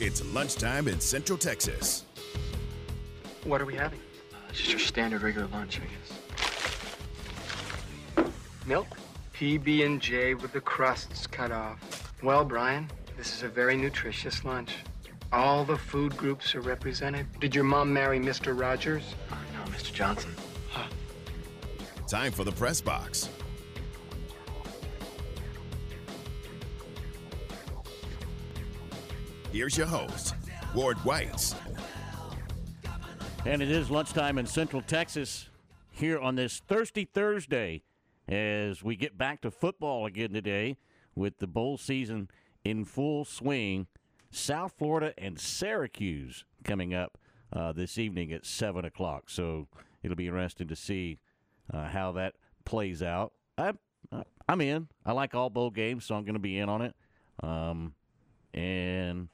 It's lunchtime in Central Texas. What are we having? Just your standard regular lunch, I guess. Milk? PB and J with the crusts cut off. Well, Brian, this is a very nutritious lunch. All the food groups are represented. Did your mom marry Mr. Rogers? Uh, no, Mr. Johnson. Time for the press box. Here's your host, Ward Whites. And it is lunchtime in Central Texas here on this Thirsty Thursday as we get back to football again today with the bowl season in full swing. South Florida and Syracuse coming up uh, this evening at 7 o'clock. So it'll be interesting to see uh, how that plays out. I, I'm in. I like all bowl games, so I'm going to be in on it. Um, and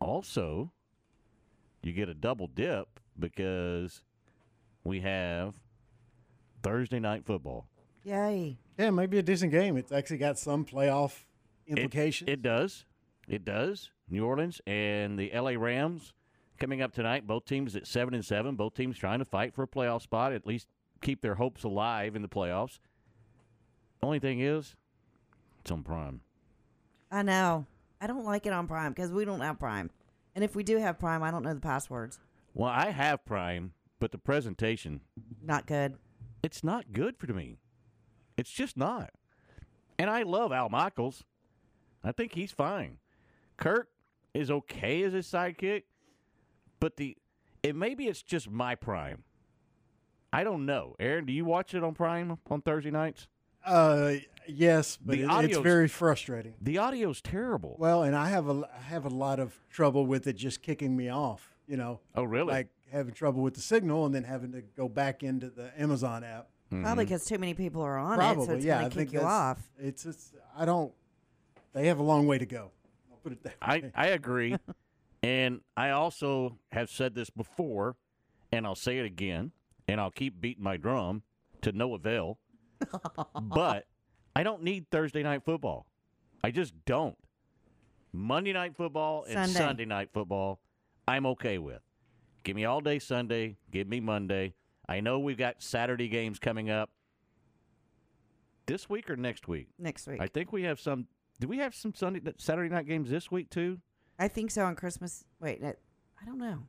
also, you get a double dip because we have Thursday night football. Yay. Yeah, maybe a decent game. It's actually got some playoff It- implications. It, does. It does. New Orleans and the LA Rams coming up tonight. Both teams at seven and seven. Both teams trying to fight for a playoff spot. At least keep their hopes alive in the playoffs. Only thing is, it's on Prime. I know. I don't like it on Prime because we don't have Prime. And if we do have Prime, I don't know the passwords. Well, I have Prime, but the presentation Not good. it's not good for me. It's just not. And I love Al Michaels. I think he's fine. Kirk is okay as his sidekick, but the it maybe it's just my prime. I don't know. Aaron, do you watch it on Prime on Thursday nights? Uh, yes, but The it- it's very frustrating. The audio's terrible. Well, and I have a I have a lot of trouble with it just kicking me off. You know, oh, really? like having trouble with the signal and then having to go back into the Amazon app. Probably because too many people are on it, Probably, so it's yeah. I going to think kick you that's- off. It's it's I don't. They have a long way to go. I'll put it that I. I agree. and I also have said this before, and I'll say it again, and I'll keep beating my drum to no avail. But I don't need Thursday night football. I just don't. Monday night football and Sunday. Sunday night football, I'm okay with. Give me all day Sunday. Give me Monday. I know we've got Saturday games coming up this week or next week. Next week. I think we have some. Do we have some Sunday Saturday night games this week too? I think so on Christmas. Wait, it- I don't know.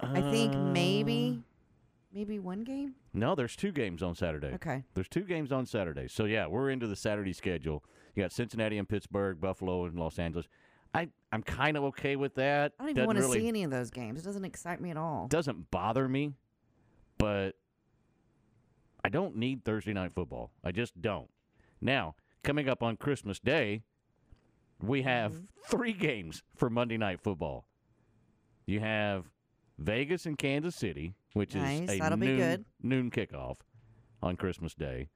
I think Uh, maybe, maybe one game. No, there's two games on Saturday. Okay. There's two games on Saturday. So yeah, we're into the Saturday schedule. You got Cincinnati and Pittsburgh, Buffalo and Los Angeles. I I'm kind of okay with that. I don't even Doesn't want to really, see any of those games. It doesn't excite me at all. Doesn't bother me, but I don't need Thursday night football. I just don't. Now, coming up on Christmas Day, we have Mm-hmm. three games for Monday night football. You have Vegas and Kansas City, which Nice, is a noon, noon kickoff on Christmas Day.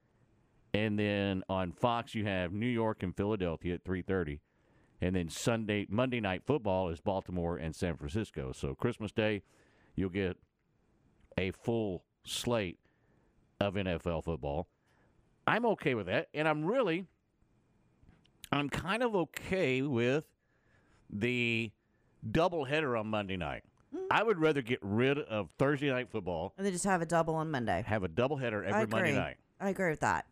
And then on Fox you have New York and Philadelphia at 3:30. And then Sunday Monday night football is Baltimore and San Francisco. So Christmas Day you'll get a full slate of NFL football. I'm okay with that, and I'm really I'm kind of okay with the doubleheader on Monday night. I would rather get rid of Thursday night football, And they just have a double on Monday. have a doubleheader every I agree. Monday night. I agree with that.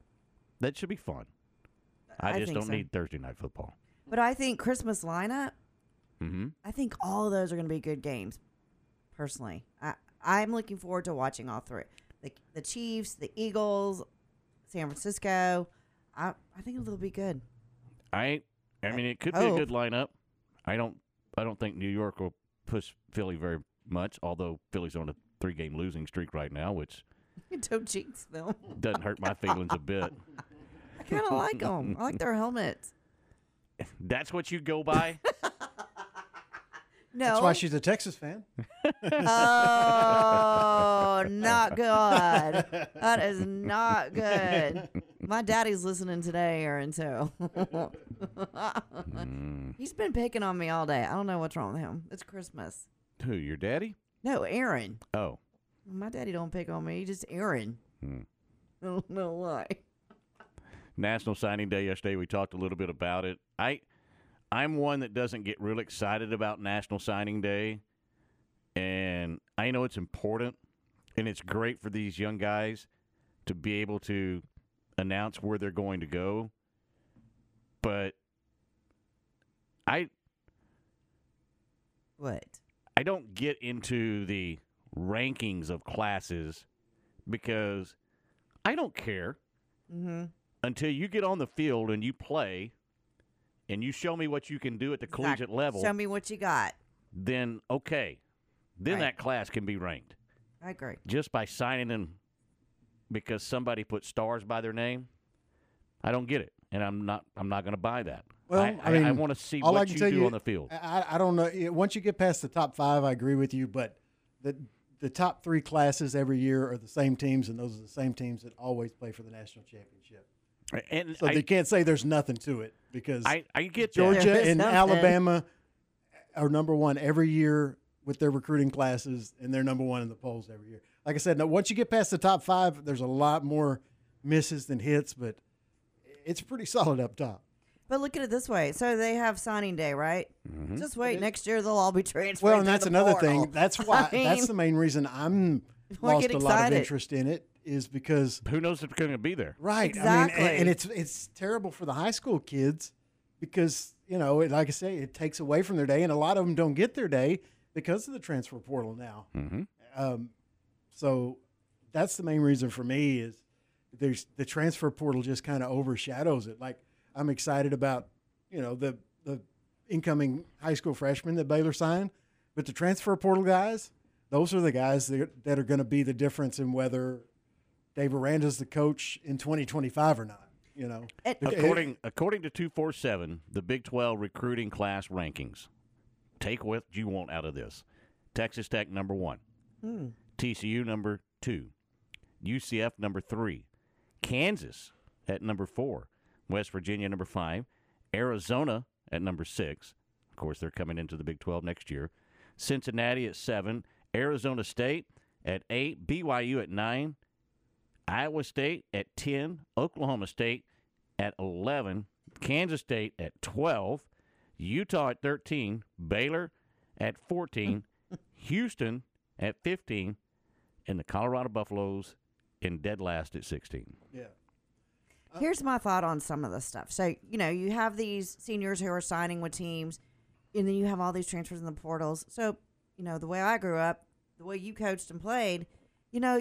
That should be fun. I, I just don't so. need Thursday night football. But I think Christmas lineup. Mm-hmm. I think all of those are going to be good games. Personally, I I'm looking forward to watching all three. The the Chiefs, the Eagles, San Francisco. I I think it'll be good. I I mean it could be a good lineup. I don't I don't think New York will push Philly very much, although Philly's on a three game losing streak right now, which Don't jinx them. doesn't hurt my feelings a bit. I kind of like them. I like their helmets. That's what you go by? No. That's why she's a Texas fan. Oh, not good. That is not good. My daddy's listening today, Aaron, too. Mm. He's been picking on me all day. I don't know what's wrong with him. It's Christmas. Who, your daddy? No, Aaron. Oh. My daddy don't pick on me. Just Aaron. Hmm. I don't know why. National Signing Day yesterday. We talked a little bit about it. I I'm one that doesn't get real excited about National Signing Day, and I know it's important, and it's great for these young guys to be able to announce where they're going to go. But I What? I don't get into the rankings of classes because I don't care Mm-hmm. until you get on the field and you play and you show me what you can do at the collegiate level. Show me what you got. then okay, then Right. that class can be ranked I agree. just by signing them because somebody put stars by their name. I don't get it, and I'm not. I'm not going to buy that. Well, I, I mean, want to see all I what can you tell do you- on the field. I, I don't know. Once you get past the top five, I agree with you. But the the top three classes every year are the same teams, and those are the same teams that always play for the national championship. And So I, they can't say there's nothing to it because I, I get. Georgia There is and nothing. Alabama are number one every year with their recruiting classes, and they're number one in the polls every year. Like I said, now once you get past the top five, there's a lot more misses than hits, but it's pretty solid up top. But look at it this way. So they have signing day, right? Mm-hmm. Just wait. Next year they'll all be transferred. Well, and that's the another portal. thing. That's why. I that's the main reason I'm lost a lot of interest in it is because Who knows if it's going to be there? right. I mean, Exactly. and, and it's it's terrible for the high school kids because you know, it, like I say, it takes away from their day, and a lot of them don't get their day because of the transfer portal now. Mm-hmm. Um, so that's the main reason for me is there's the transfer portal just kind of overshadows it. Like I'm excited about you know the the incoming high school freshmen that Baylor signed, but the transfer portal guys, those are the guys that, that are going to be the difference in whether Dave Aranda's the coach in 2025 or not. You know, It- It- According according to two four seven, the Big Twelve recruiting class rankings. Take what you want out of this. Texas Tech number one, Hmm. TCU number two, UCF number three, Kansas at number four, West Virginia number five, Arizona at number six. Of course, they're coming into the Big Twelve next year. Cincinnati at seven, Arizona State at eight, BYU at nine, Iowa State at 10, Oklahoma State at 11, Kansas State at 12, Utah at 13, Baylor at 14, Houston at 15, and the Colorado Buffaloes in dead last at 16. yeah. Uh, Here's my thought on some of the stuff. So, you know, you have these seniors who are signing with teams, and then you have all these transfers in the portals. So, you know, the way I grew up, the way you coached and played, you know,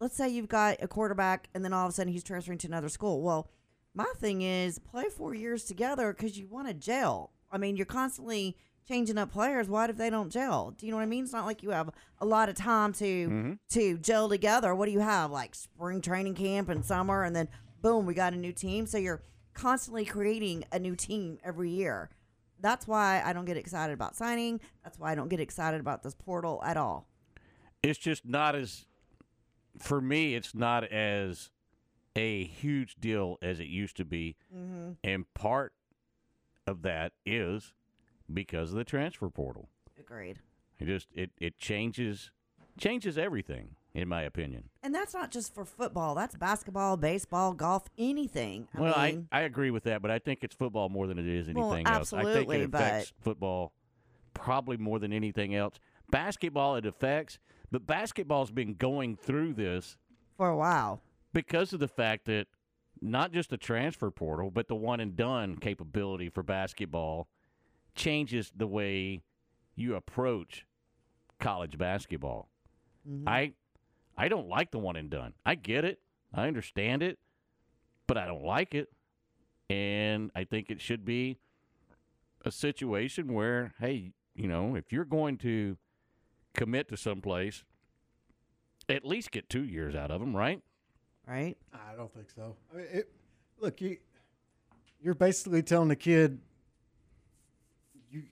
let's say you've got a quarterback and then all of a sudden he's transferring to another school. Well, my thing is play four years together because you want to gel. I mean, you're constantly changing up players. What if they don't gel? Do you know what I mean? It's not like you have a lot of time to mm-hmm. to gel together. What do you have? Like spring training camp and summer, and then boom, we got a new team. So you're constantly creating a new team every year. That's why I don't get excited about signing. That's why I don't get excited about this portal at all. It's just not as, for me, it's not as a huge deal as it used to be. Mm-hmm. And part of that is because of the transfer portal. Agreed. It just it, it changes changes everything, in my opinion. And that's not just for football. That's basketball, baseball, golf, anything. I well, mean, I, I agree with that, but I think it's football more than it is Well, anything else. I think it affects football probably more than anything else. Basketball it affects, but basketball's been going through this for a while. because of the fact that not just the transfer portal, but the one and done capability for basketball changes the way you approach college basketball. Mm-hmm. I I don't like the one and done. I get it. I understand it, but I don't like it. And I think it should be a situation where, hey, you know, if you're going to commit to someplace, at least get two years out of them, right? Right? I don't think so. I mean, it, look, you you're basically telling the kid you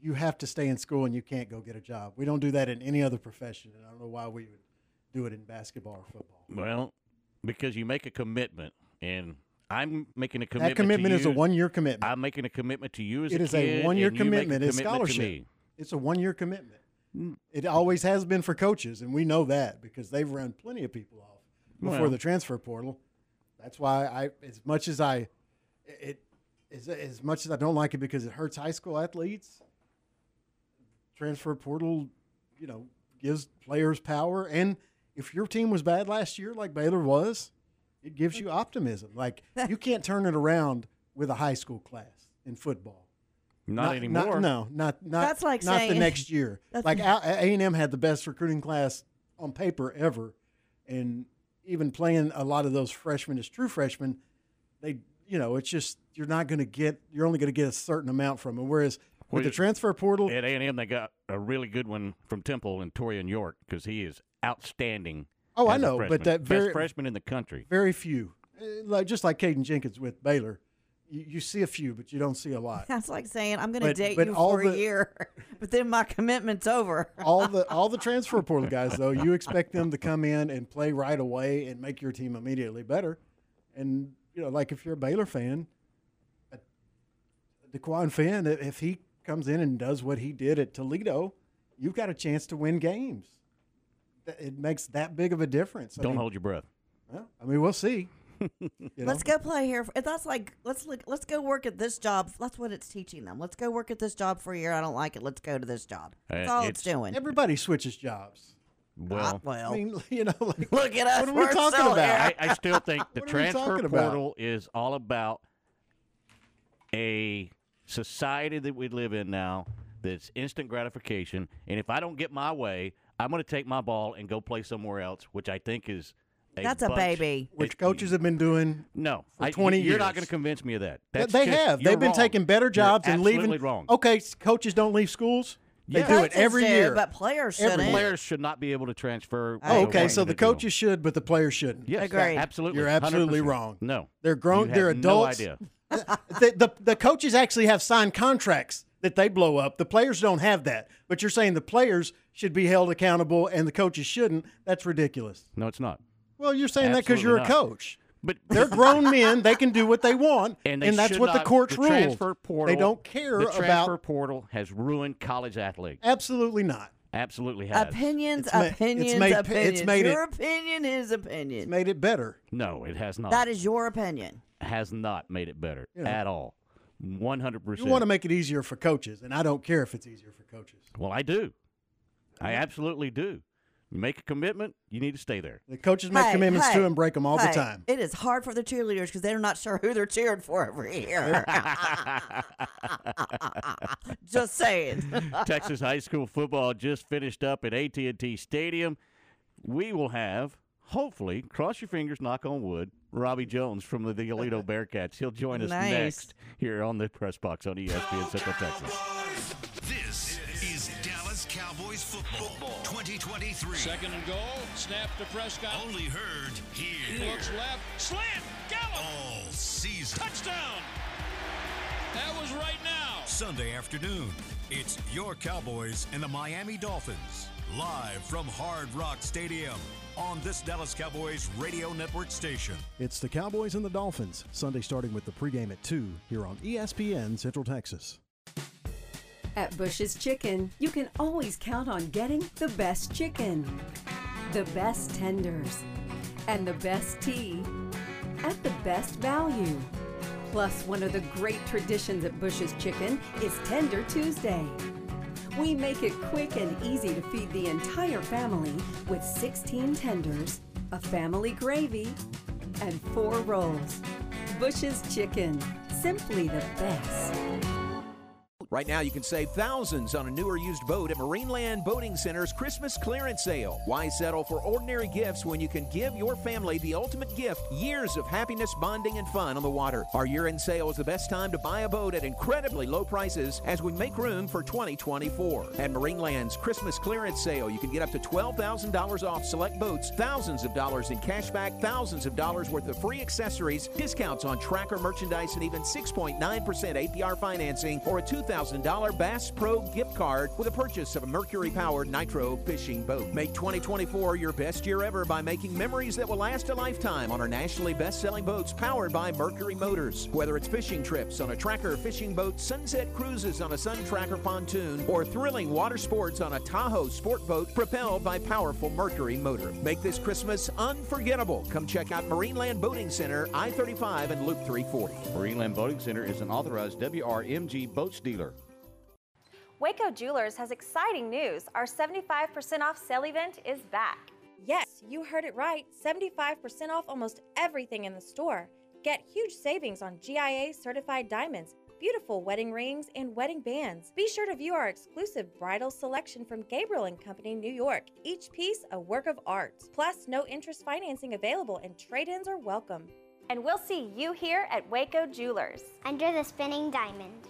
you have to stay in school and you can't go get a job. We don't do that in any other profession, and I don't know why we would do it in basketball or football. Well, because you make a commitment, and I'm making a commitment. that commitment to is a one year commitment. I'm making a commitment to you as It a is kid. a one year and a commitment. It's commitment scholarship. To me. It's a one year commitment. Mm. It always has been for coaches, and we know that because they've run plenty of people off before Well. the transfer portal. That's why I, as much as I, it, as, as much as I don't like it because it hurts high school athletes, transfer portal, you know, gives players power. And if your team was bad last year, like Baylor was, it gives you optimism. Like you can't turn it around with a high school class in football. Not, anymore. no, not not. That's like not the next year. Like A and M had the best recruiting class on paper ever, and even playing a lot of those freshmen as true freshmen, they you know it's just you're not going to get you're only going to get a certain amount from them. Whereas Well, with the transfer portal, At A&M, they got a really good one from Temple and Taurean York because he is outstanding. Oh, I as a know, but that very- best freshman in the country. very few, Uh, like just like Caden Jenkins with Baylor, you, you see a few, but you don't see a lot. That's like saying I'm going to But- date but you all for a the- year, but then my commitment's over. all the all the transfer portal guys though, you expect them to come in and play right away and make your team immediately better. And you know, like if you're a Baylor fan, a DeQuan fan, if he comes in and does what he did at Toledo, you've got a chance to win games. That- It makes that big of a difference. I Don't mean, hold your breath. well, I mean, we'll see. You know? Let's go play here. If That's like let's look. Let's go work at this job. That's what it's teaching them. Let's go work at this job for a year. I don't like it. Let's go to this job. That's Uh, all it's, it's- doing. Everybody switches jobs. Well, Ah, well, I mean, you know, like, look at us. what are we We're talking still about? I, I still think the What transfer portal is all about a society that we live in now that's instant gratification. And if I don't get my way, I'm going to take my ball and go play somewhere else, which I think is a That's a bunch- baby. which it- coach have been doing No, for I- 20 You're not years. going to convince me of that. That's they just- have. you're They've been wrong. taking better You're jobs and leaving. absolutely wrong. Okay, s- coaches don't leave schools. They Yeah. do it Coaches every do, year. but players Every shouldn't. Players should not be able to transfer. I oh, what they okay, want so you the to do. coaches should, but the players shouldn't. Yes, Agreed. absolutely. You're absolutely 100%. wrong. No, They're grown. You they're have adults. No idea. the, the the coaches actually have signed contracts that they blow up. The players don't have that. But you're saying the players should be held accountable and the coaches shouldn't. That's ridiculous. No, it's not. Well, you're saying that because you're Absolutely a not. coach. But They're grown men. They can do what they want, and, they that's should what the courts the rule. Portal, they don't care the transfer about. portal has ruined college athletes. Absolutely not. Absolutely has. Opinions, It's ma- it's opinions, made- it's opinions. made your it- opinion is opinion. It's made it better. No, it has not. that is your opinion. has not made it better You know. at all. One hundred percent. You want to make it easier for coaches, and I don't care if it's easier for coaches. Well, I do. I absolutely do. You make a commitment, you need to stay there. The coaches make Hey, commitments hey, to and break them all the time. It is hard for the cheerleaders because they're not sure who they're cheering for over here. Just saying. Texas high school football just finished up at AT&T Stadium. We will have, hopefully, cross your fingers, knock on wood, Robbie Jones from the, the Aledo Bearcats. He'll join us Nice. next here on the press box on ESPN Central Texas. This is Dallas Cowboys football 2023. Second and goal. Snap to Prescott. Only heard here Looks left. Slant. Gallup. all season. Touchdown. That was right now. Sunday afternoon, it's your Cowboys and the Miami Dolphins. Live from Hard Rock Stadium on this Dallas Cowboys radio network station. It's the Cowboys and the Dolphins, Sunday starting with the pregame at 2 here on ESPN Central Texas. At Bush's Chicken, you can always count on getting the best chicken, the best tenders, and the best tea at the best value. Plus, one of the great traditions at Bush's Chicken is Tender Tuesday. We make it quick and easy to feed the entire family with 16 tenders, a family gravy, and four rolls. Bush's Chicken, simply the best. Right now, you can save thousands on a new or used boat at Marineland Boating Center's Christmas clearance sale. Why settle for ordinary gifts when you can give your family the ultimate gift years of happiness, bonding, and fun on the water? Our year end sale is the best time to buy a boat at incredibly low prices as we make room for 2024. At Marineland's Christmas clearance sale, you can get up to $12,000 off select boats, thousands of dollars in cash back, thousands of dollars worth of free accessories, discounts on tracker merchandise, and even 6.9% APR financing or a $2,000 $1,000 Bass Pro gift card with a purchase of a Mercury powered Nitro fishing boat. Make 2024 your best year ever by making memories that will last a lifetime on our nationally best selling boats powered by Mercury Motors. Whether it's fishing trips on a tracker fishing boat, sunset cruises on a Sun Tracker pontoon, or thrilling water sports on a Tahoe sport boat propelled by powerful Mercury motor. Make this Christmas unforgettable. Come check out Marineland Boating Center, I 35 and Loop 340. Marineland Boating Center is an authorized WRMG boats dealer. Waco Jewelers has exciting news. Our 75% off sale event is back. Yes, you heard it right 75% off almost everything in the store. Get huge savings on GIA certified diamonds, beautiful wedding rings, and wedding bands. Be sure to view our exclusive bridal selection from Gabriel and Company, New York. Each piece a work of art. Plus, no interest financing available and trade-ins are welcome. And we'll see you here at Waco Jewelers. Under the spinning diamond.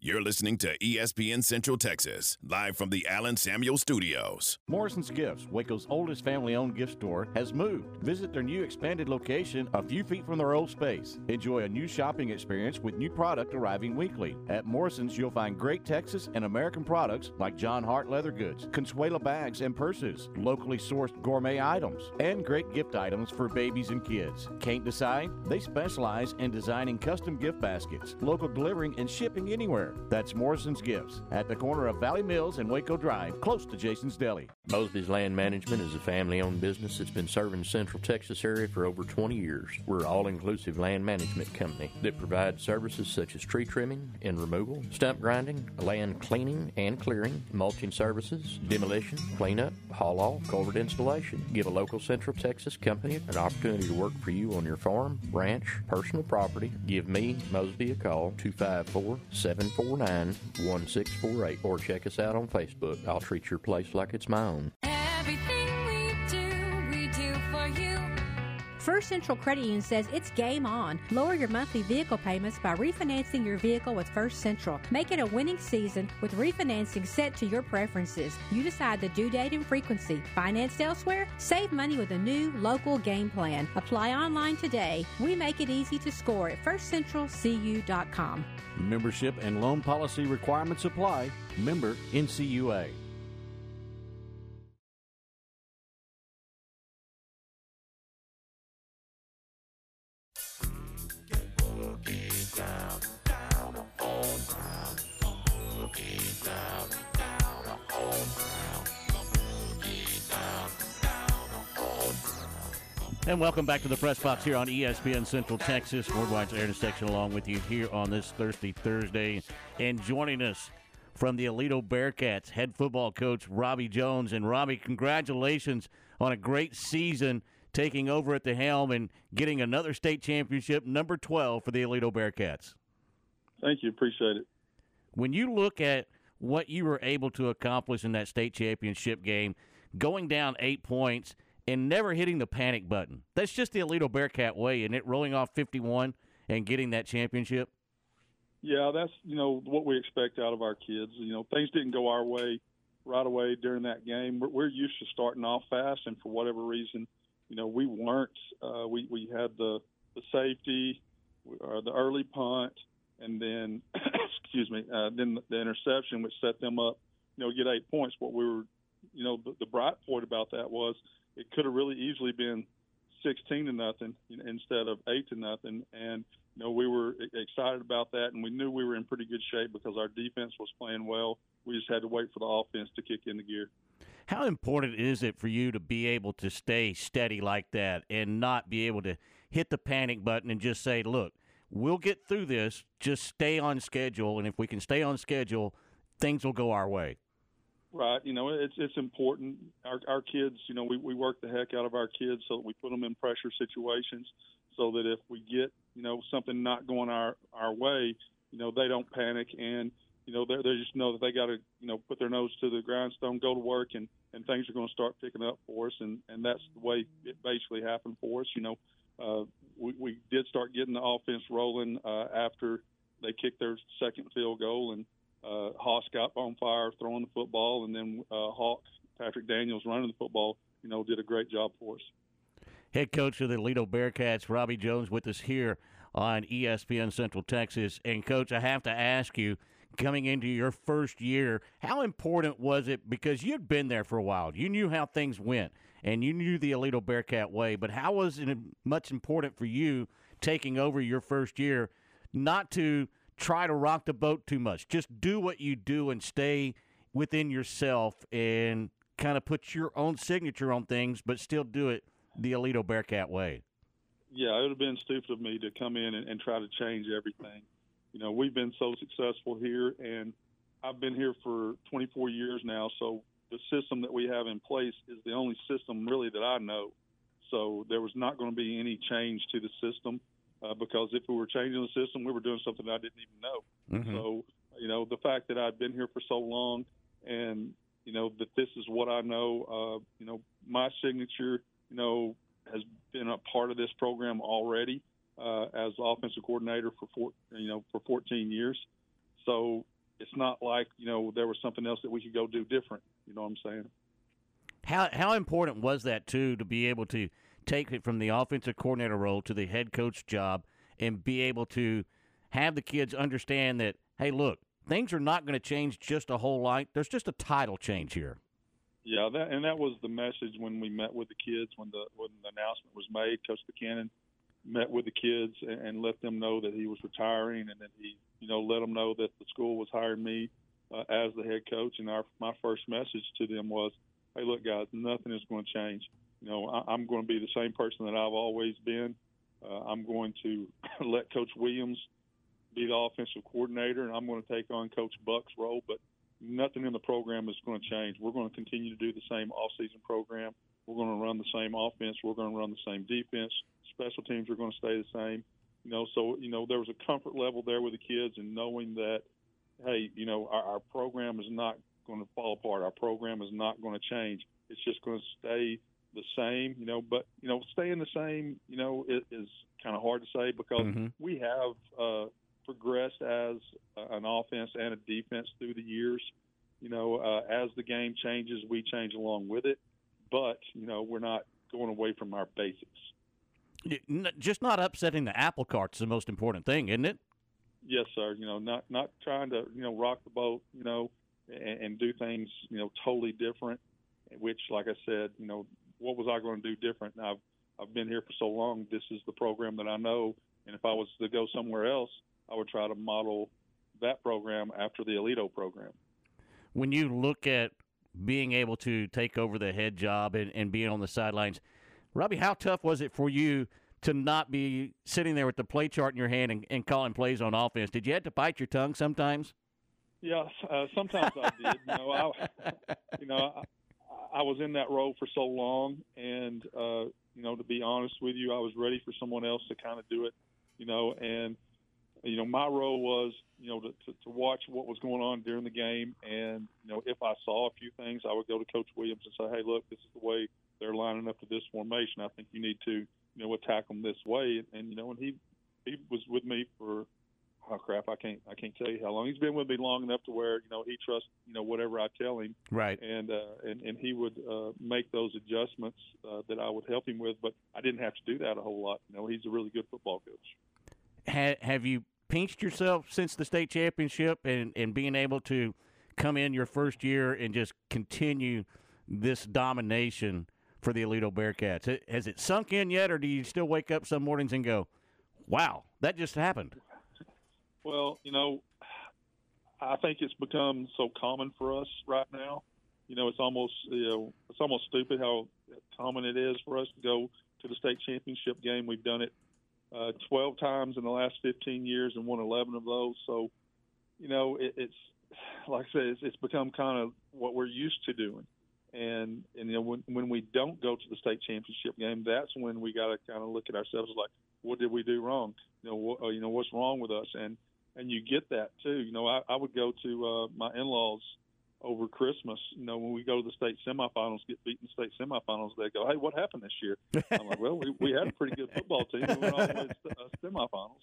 You're listening to ESPN Central Texas, live from the Allen Samuel Studios. Morrison's Gifts, Waco's oldest family owned gift store, has moved. Visit their new expanded location a few feet from their old space. Enjoy a new shopping experience with new product arriving weekly. At Morrison's, you'll find great Texas and American products like John Hart leather goods, Consuela bags and purses, locally sourced gourmet items, and great gift items for babies and kids. Can't decide? They specialize in designing custom gift baskets, local delivering, and shipping anywhere. That's Morrison's Gifts at the corner of Valley Mills and Waco Drive, close to Jason's Deli. Mosby's Land Management is a family owned business that's been serving the Central Texas area for over 20 years. We're an all inclusive land management company that provides services such as tree trimming and removal, stump grinding, land cleaning and clearing, mulching services, demolition, cleanup, haul off, culvert installation. Give a local Central Texas company an opportunity to work for you on your farm, ranch, personal property. Give me, Mosby, a call 254 749 1648 or check us out on Facebook. I'll treat your place like it's my own. Everything First Central Credit Union says it's game on. Lower your monthly vehicle payments by refinancing your vehicle with First Central. Make it a winning season with refinancing set to your preferences. You decide the due date and frequency. Financed elsewhere? Save money with a new local game plan. Apply online today. We make it easy to score at firstcentralcu.com. Membership and loan policy requirements apply. Member NCUA. And welcome back to the press box here on ESPN Central Texas. Worldwide's Aaron section along with you here on this Thursday Thursday. And joining us from the Aledo Bearcats, head football coach Robbie Jones. And Robbie, congratulations on a great season taking over at the helm and getting another state championship, number 12 for the Aledo Bearcats. Thank you. Appreciate it. When you look at what you were able to accomplish in that state championship game, going down eight points – and never hitting the panic button. That's just the Aledo Bearcat way, and it rolling off 51 and getting that championship. Yeah, that's you know what we expect out of our kids. You know, things didn't go our way right away during that game. We're, we're used to starting off fast, and for whatever reason, you know, we weren't. Uh, we we had the the safety, uh, the early punt, and then excuse me, uh, then the interception, which set them up. You know, get eight points. What we were, you know, the, the bright point about that was it could have really easily been 16 to nothing instead of eight to nothing. And you know, we were excited about that, and we knew we were in pretty good shape because our defense was playing well. We just had to wait for the offense to kick into gear. How important is it for you to be able to stay steady like that and not be able to hit the panic button and just say, "Look, we'll get through this. Just stay on schedule, and if we can stay on schedule, things will go our way." Right. You know, it's it's important. Our our kids, you know, we we work the heck out of our kids so that we put them in pressure situations so that if we get, you know, something not going our our way, you know, they don't panic and you know, they they just know that they got to, you know, put their nose to the grindstone, go to work, and and things are going to start picking up for us, and and that's the way it basically happened for us. You know, uh, we we did start getting the offense rolling uh, after they kicked their second field goal, and uh, Hauss got on fire throwing the football, and then uh, Hawk Patrick Daniels running the football. You know, did a great job for us. Head coach of the Aledo Bearcats, Robbie Jones, with us here on ESPN Central Texas. And, Coach, I have to ask you, coming into your first year, how important was it? Because you'd been there for a while, you knew how things went, and you knew the Aledo Bearcat way. But how was it much important for you taking over your first year not to try to rock the boat too much? Just do what you do and stay within yourself and kind of put your own signature on things, but still do it the Aledo Bearcat way. Yeah, it would have been stupid of me to come in and, and try to change everything. You know, we've been so successful here, and I've been here for 24 years now. So the system that we have in place is the only system really that I know. So there was not going to be any change to the system uh, because if we were changing the system, we were doing something I didn't even know. Mhm. So you know, the fact that I've been here for so long, and you know that this is what I know. Uh, you know, my signature, you know, has been a part of this program already uh, as offensive coordinator for four, you know, for 14 years. So it's not like you know there was something else that we could go do different. You know what I'm saying? How how important was that too to be able to take it from the offensive coordinator role to the head coach job and be able to have the kids understand that hey, look, things are not going to change just a whole lot. There's just a title change here. Yeah, that and that was the message when we met with the kids when the when the announcement was made. Coach Buchanan met with the kids and, and let them know that he was retiring, and then he, you know, let them know that the school was hiring me uh, as the head coach. And our my first message to them was, "Hey, look, guys, nothing is going to change. You know, I, I'm going to be the same person that I've always been. Uh, I'm going to let Coach Williams be the offensive coordinator, and I'm going to take on Coach Buck's role, but." nothing in the program is going to change. We're going to continue to do the same off-season program. We're going to run the same offense. We're going to run the same defense. Special teams are going to stay the same. You know, so you know there was a comfort level there with the kids and knowing that, hey, you know, our, our program is not going to fall apart. Our program is not going to change. It's just going to stay the same. You know, but you know, staying the same, you know, is, is kind of hard to say because Mhm. we have. Uh, progressed as an offense and a defense through the years. You know, uh, as the game changes, we change along with it. But you know, we're not going away from our basics. Just not upsetting the apple cart is the most important thing, isn't it? Yes, sir. You know, not not trying to you know rock the boat. You know, and, and do things you know totally different. Which, like I said, you know, what was I going to do different? Now, I've I've been here for so long. This is the program that I know, and if I was to go somewhere else, I would try to model that program after the Aledo program. When you look at being able to take over the head job and, and being on the sidelines, Robbie, how tough was it for you to not be sitting there with the play chart in your hand and, and calling plays on offense? Did you have to bite your tongue sometimes? Yeah, uh, sometimes I did. You know, I, you know, I, was in that role for so long, and uh, you know, to be honest with you, I was ready for someone else to kind of do it. You know, and you know, my role was, you know, to, to, to watch what was going on during the game, and you know, if I saw a few things, I would go to Coach Williams and say, "Hey, look, this is the way they're lining up to this formation. I think you need to, you know, attack them this way." And, and you know, and he he was with me for oh crap, I can't I can't tell you how long he's been with me long enough to where you know he trusts you know whatever I tell him, Right. and uh, and and he would uh, make those adjustments uh, that I would help him with, but I didn't have to do that a whole lot. You know, he's a really good football coach. Ha- have you pinched yourself since the state championship and, and being able to come in your first year and just continue this domination for the Aledo Bearcats? Has it sunk in yet, or do you still wake up some mornings and go, wow, that just happened? Well, you know, I think it's become so common for us right now. You know, it's almost you know it's almost stupid how common it is for us to go to the state championship game. We've done it uh, 12 times in the last 15 years and won 11 of those. So, you know, it, it's like I said, it's, it's become kind of what we're used to doing. And and you know when when we don't go to the state championship game, that's when we got to kind of look at ourselves like, what did we do wrong? You know, what, uh, you know what's wrong with us? And and you get that too. You know, I, I would go to uh, my in-laws over Christmas. You know, when we go to the state semifinals, get beaten in the state semifinals, they go, "Hey, what happened this year?" I'm like, "Well, we, we had a pretty good football team. We went all the way to uh, semifinals."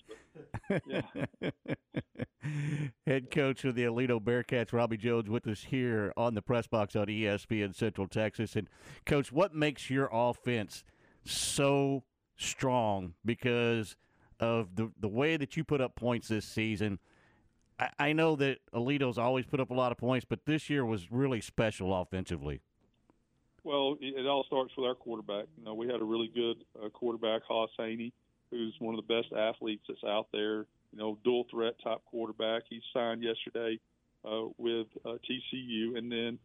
But yeah, Head coach of the Aledo Bearcats, Robbie Jones, with us here on the press box on ESPN Central Texas. And, coach, what makes your offense so strong? Because of the the way that you put up points this season. I, I know that Aledo's always put up a lot of points, but this year was really special offensively. Well, it, all starts with our quarterback. You know, we had a really good uh, quarterback, Hauss Hejny, who's one of the best athletes that's out there. You know, dual threat top quarterback. He signed yesterday uh, with uh, TCU, and then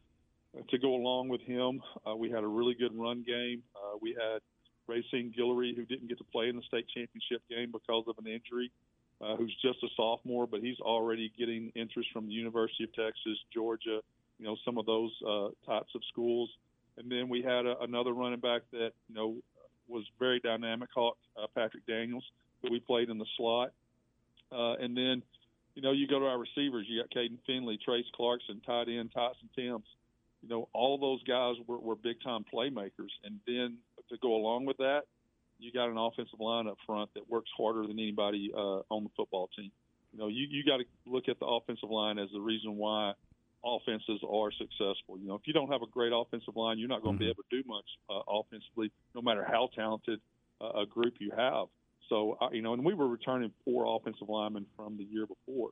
uh, to go along with him, uh, we had a really good run game. Uh, we had Racine Guillory, who didn't get to play in the state championship game because of an injury, uh, who's just a sophomore, but he's already getting interest from the University of Texas, Georgia, you know, some of those uh, types of schools. And then we had a, another running back that, you know, was very dynamic, Hawk, uh, Patrick Daniels, who we played in the slot. Uh, and then, you know, you go to our receivers. You got Caden Finley, Trace Clarkson, tight end Tyson Timms. You know, all those guys were, were big time playmakers. And then to go along with that, you got an offensive line up front that works harder than anybody uh, on the football team. You know, you, you got to look at the offensive line as the reason why offenses are successful. You know, if you don't have a great offensive line, you're not going to Mm-hmm. be able to do much uh, offensively, no matter how talented uh, a group you have. So, uh, you know, and we were returning four offensive linemen from the year before,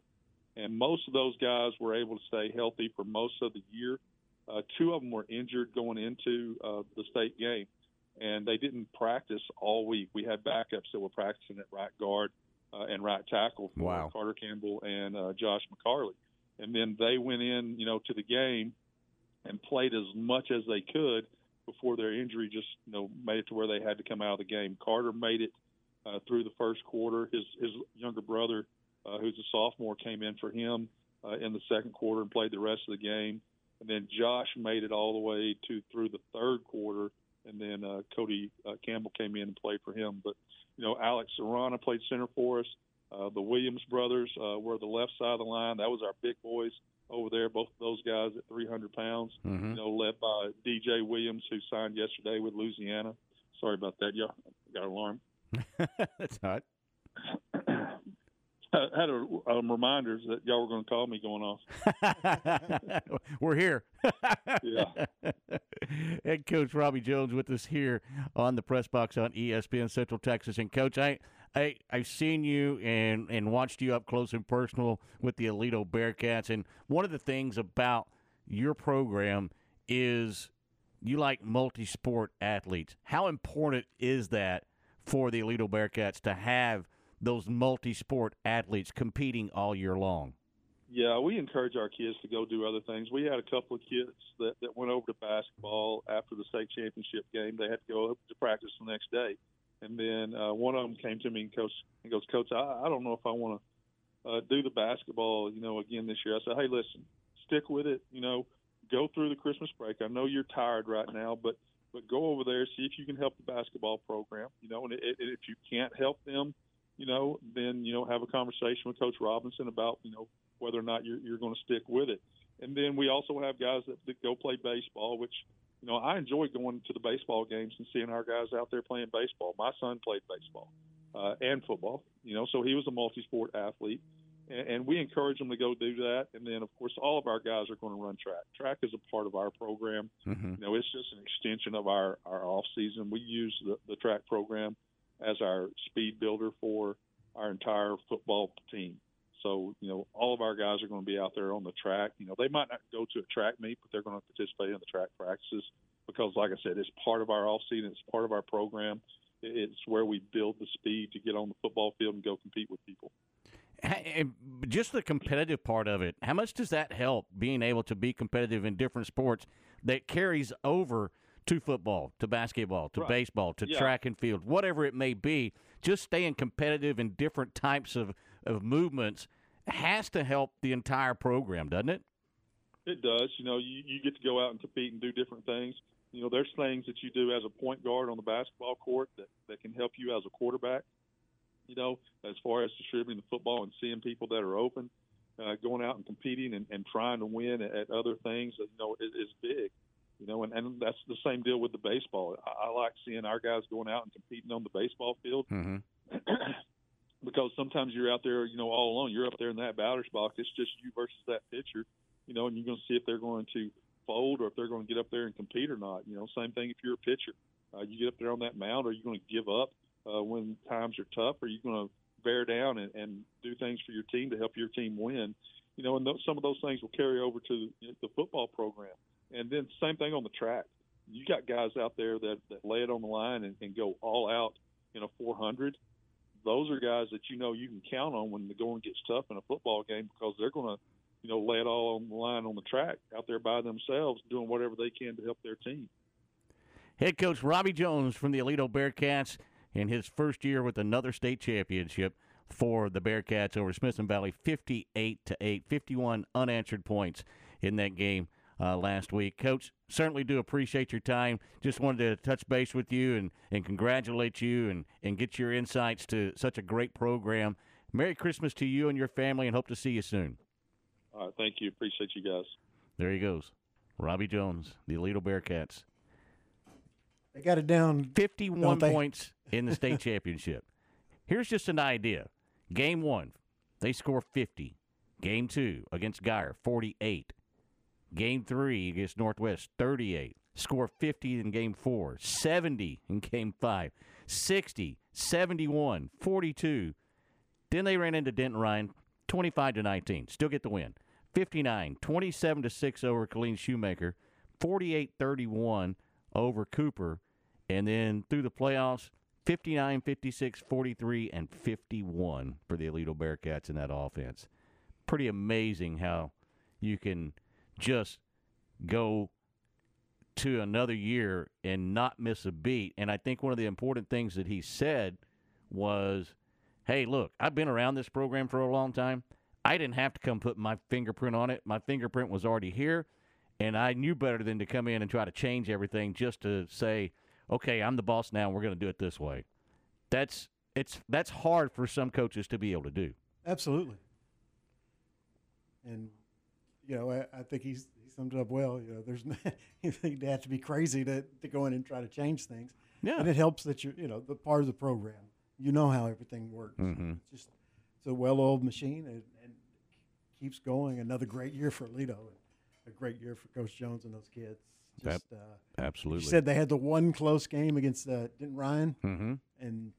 and most of those guys were able to stay healthy for most of the year. Uh, two of them were injured going into uh, the state game, and they didn't practice all week. We had backups that were practicing at right guard uh, and right tackle for Wow. Carter Campbell and uh, Josh McCarley. And then they went in, you know, to the game and played as much as they could before their injury just, you know, made it to where they had to come out of the game. Carter made it uh, through the first quarter. His his younger brother, uh, who's a sophomore, came in for him uh, in the second quarter and played the rest of the game. And then Josh made it all the way to through the third quarter, and then uh, Cody uh, Campbell came in and played for him. But you know, Alex Serrana played center for us. Uh, the Williams brothers uh, were the left side of the line. That was our big boys over there. Both of those guys at 300 pounds. Mhm. You know, led by DJ Williams, who signed yesterday with Louisiana. Sorry about that. Y'all got an alarm. That's not. I had a, um, reminders that y'all were going to call me going off. We're here. Yeah. Head coach Robbie Jones with us here on the press box on ESPN Central Texas. And coach, I, I I've seen you and and watched you up close and personal with the Aledo Bearcats. And one of the things about your program is you like multi-sport athletes. How important is that for the Aledo Bearcats to have those multi-sport athletes competing all year long? Yeah, we encourage our kids to go do other things. We had a couple of kids that, that went over to basketball after the state championship game. They had to go to practice the next day. And then uh, one of them came to me and coach and goes, Coach, I, I don't know if I want to uh, do the basketball, you know, again this year. I said, Hey, listen, stick with it. You know, go through the Christmas break. I know you're tired right now, but but go over there, see if you can help the basketball program. You know, and it, it, if you can't help them, you know, then you know have a conversation with Coach Robinson about you know whether or not you're, you're going to stick with it. And then we also have guys that, that go play baseball, which you know I enjoy going to the baseball games and seeing our guys out there playing baseball. My son played baseball uh, and football, you know, so he was a multi-sport athlete. And, and we encourage them to go do that. And then, of course, all of our guys are going to run track. Track is a part of our program. Mm-hmm. You know, it's just an extension of our, our off season. We use the, the track program as our speed builder for our entire football team. So, you know, all of our guys are going to be out there on the track. You know, they might not go to a track meet, but they're going to participate in the track practices because, like I said, it's part of our off season. It's part of our program. It's where we build the speed to get on the football field and go compete with people. And just the competitive part of it, how much does that help being able to be competitive in different sports that carries over to football, to basketball, to Right. baseball, to Yeah. track and field, whatever it may be? Just staying competitive in different types of, of movements has to help the entire program, doesn't it? It does. You know, you, you get to go out and compete and do different things. You know, there's things that you do as a point guard on the basketball court that, that can help you as a quarterback. You know, as far as distributing the football and seeing people that are open, uh, going out and competing and, and trying to win at, at other things, you know, is, is big. You know, and, and that's the same deal with the baseball. I, I like seeing our guys going out and competing on the baseball field Mm-hmm. because sometimes you're out there, you know, all alone. You're up there in that batter's box. It's just you versus that pitcher, you know, and you're going to see if they're going to fold or if they're going to get up there and compete or not. You know, same thing if you're a pitcher. Uh, you get up there on that mound, are you going to give up uh, when times are tough? Are you going to bear down and, and do things for your team to help your team win. You know, and those, some of those things will carry over to the, the football program. And then same thing on the track. You got guys out there that, that lay it on the line and, and go all out in a 400. Those are guys that you know you can count on when the going gets tough in a football game because they're going to, you know, lay it all on the line on the track out there by themselves, doing whatever they can to help their team. Head coach Robbie Jones from the Aledo Bearcats in his first year with another state championship for the Bearcats over Smithson Valley, 58 to 8, 51 unanswered points in that game uh, last week. Coach, certainly do appreciate your time. Just wanted to touch base with you and, and congratulate you and, and get your insights to such a great program. Merry Christmas to you and your family, and hope to see you soon. All right, thank you. Appreciate you guys. There he goes. Robbie Jones, the Aledo Bearcats. They got it down 51 points in the state championship. Here's just an idea. Game one, they score 50. Game two against Geyer, 48. Game three against Northwest, 38. Score 50 in game four, 70 in game five, 60, 71, 42. Then they ran into Denton Ryan, 25 to 19. Still get the win. 59, 27 to 6 over Killeen Shoemaker, 48 31 over Cooper. And then through the playoffs, 59, 56, 43, and 51 for the Aledo Bearcats in that offense. Pretty amazing how you can just go to another year and not miss a beat. And I think one of the important things that he said was, hey, look, I've been around this program for a long time. I didn't have to come put my fingerprint on it. My fingerprint was already here. And I knew better than to come in and try to change everything just to say, okay, I'm the boss now. And we're going to do it this way. That's it's that's hard for some coaches to be able to do. Absolutely. And you know, I, I think he's he summed it up well. You know, there's you have to be crazy to, to go in and try to change things. Yeah. And it helps that you're you know the part of the program. You know how everything works. Mhm. It's just it's a well-oiled machine and, and keeps going. Another great year for Aledo. A great year for Coach Jones and those kids. Just, uh, absolutely. You said they had the one close game against uh, Denton Ryan, mm-hmm. and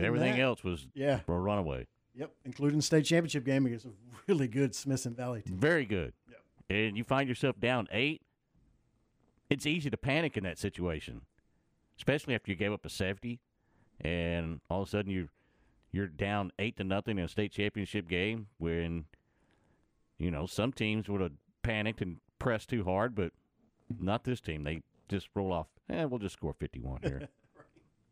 Everything that- else was yeah a runaway. Yep, including the state championship game against a really good Smithson Valley team. Very good. And you find yourself down eight, it's easy to panic in that situation, especially after you gave up a safety, and all of a sudden you you're down eight to nothing in a state championship game. When you know some teams would have panicked and pressed too hard, but not this team. They just roll off. Eh, we'll just score fifty-one here.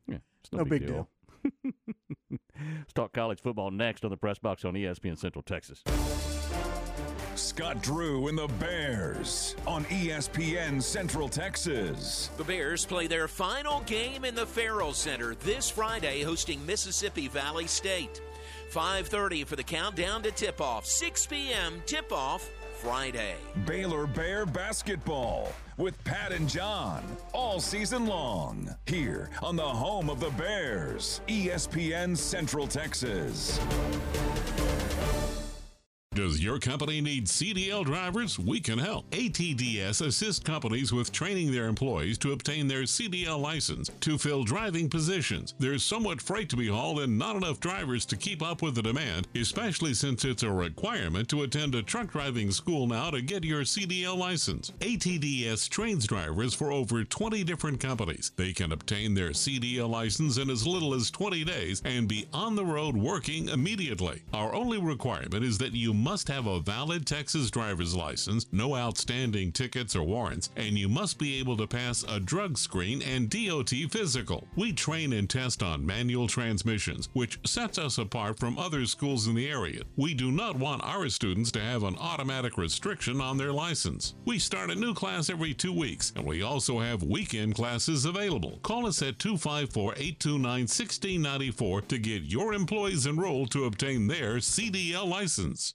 Yeah, it's no, No big, big deal. Let's talk college football next on the press box on ESPN Central Texas. Scott Drew and the Bears on ESPN Central Texas. The Bears play their final game in the Ferrell Center this Friday, hosting Mississippi Valley State. 5:30 for the countdown to tip-off. 6 p.m. tip-off Friday. Baylor Bear basketball with Pat and John all season long here on the home of the Bears, ESPN Central Texas. Does your company need CDL drivers? We can help. ATDS assists companies with training their employees to obtain their CDL license to fill driving positions. There's so much freight to be hauled and not enough drivers to keep up with the demand, especially since it's a requirement to attend a truck driving school now to get your CDL license. ATDS trains drivers for over 20 different companies. They can obtain their CDL license in as little as 20 days and be on the road working immediately. Our only requirement is that you must have a valid Texas driver's license, no outstanding tickets or warrants, and you must be able to pass a drug screen and DOT physical. We train and test on manual transmissions, which sets us apart from other schools in the area. We do not want our students to have an automatic restriction on their license. We start a new class every two weeks, and we also have weekend classes available. Call us at 254 829 1694 to get your employees enrolled to obtain their CDL license.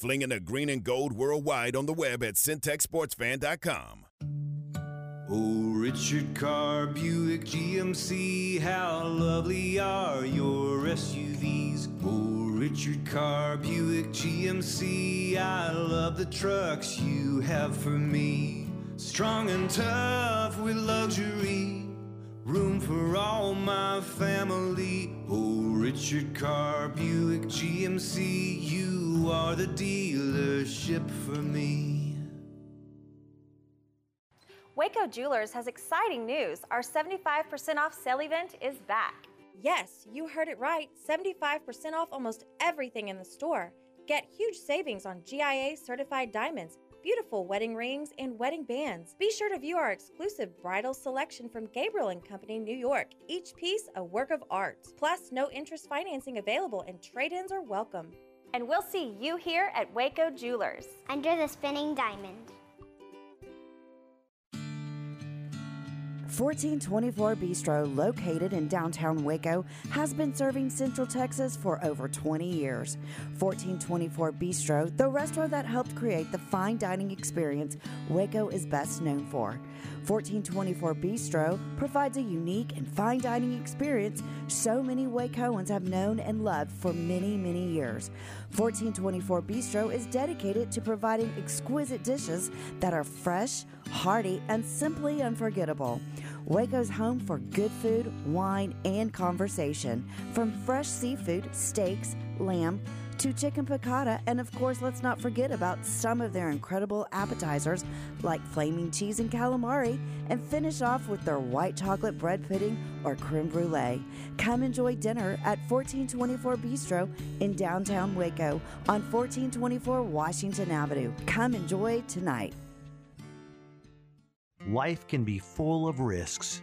Flinging the green and gold worldwide on the web at centexsportsfan.com. Oh, Richard Carr, Buick, GMC, how lovely are your SUVs. Oh, Richard Carr, Buick, GMC, I love the trucks you have for me. Strong and tough with luxury, room for all my family. Oh, Richard Carr, Buick, GMC, you are the dealership for me. Waco Jewelers has exciting news. Our 75% off sale event is back. Yes, you heard it right 75% off almost everything in the store. Get huge savings on GIA certified diamonds, beautiful wedding rings, and wedding bands. Be sure to view our exclusive bridal selection from Gabriel and Company, New York. Each piece a work of art. Plus, no interest financing available and trade ins are welcome. And we'll see you here at Waco Jewelers. Under the spinning diamond. 1424 Bistro, located in downtown Waco, has been serving Central Texas for over 20 years. 1424 Bistro, the restaurant that helped create the fine dining experience Waco is best known for. 1424 Bistro provides a unique and fine dining experience so many Wacoans have known and loved for many, many years. 1424 Bistro is dedicated to providing exquisite dishes that are fresh, hearty, and simply unforgettable. Waco's home for good food, wine, and conversation. From fresh seafood, steaks, lamb, to chicken piccata, and of course, let's not forget about some of their incredible appetizers like flaming cheese and calamari, and finish off with their white chocolate bread pudding or creme brulee. Come enjoy dinner at 1424 Bistro in downtown Waco on 1424 Washington Avenue. Come enjoy tonight. Life can be full of risks.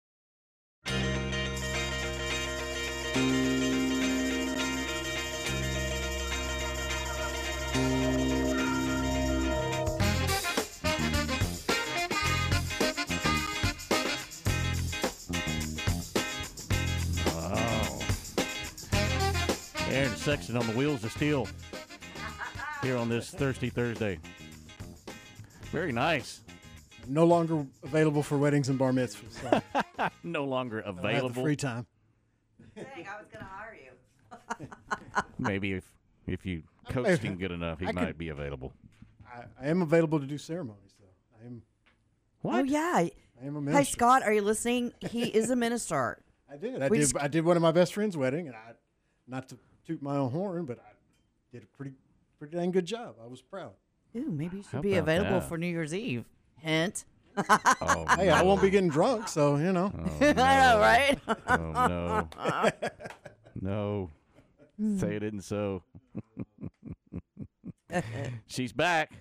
Sexton on the wheels of steel here on this Thirsty Thursday. Very nice. No longer available for weddings and bar mitzvahs. So no longer I have the available. free time. Dang, I was going to hire you. Maybe if if you I coached him good enough, he I might could- be available. I, I am available to do ceremonies, though. I am. What? Oh, yeah. I am a Hey, minister. Scott, are you listening? He is a minister. I did. I We did. just- I did one of my best friend's wedding, and I, not to toot my own horn, but I did a pretty, pretty dang good job. I was proud. Ooh, maybe you should How be about available that? for New Year's Eve. Hint. Oh, hey, I won't be getting drunk, so you know. Oh, I know, right? Oh no. no. Say it isn't so. She's back.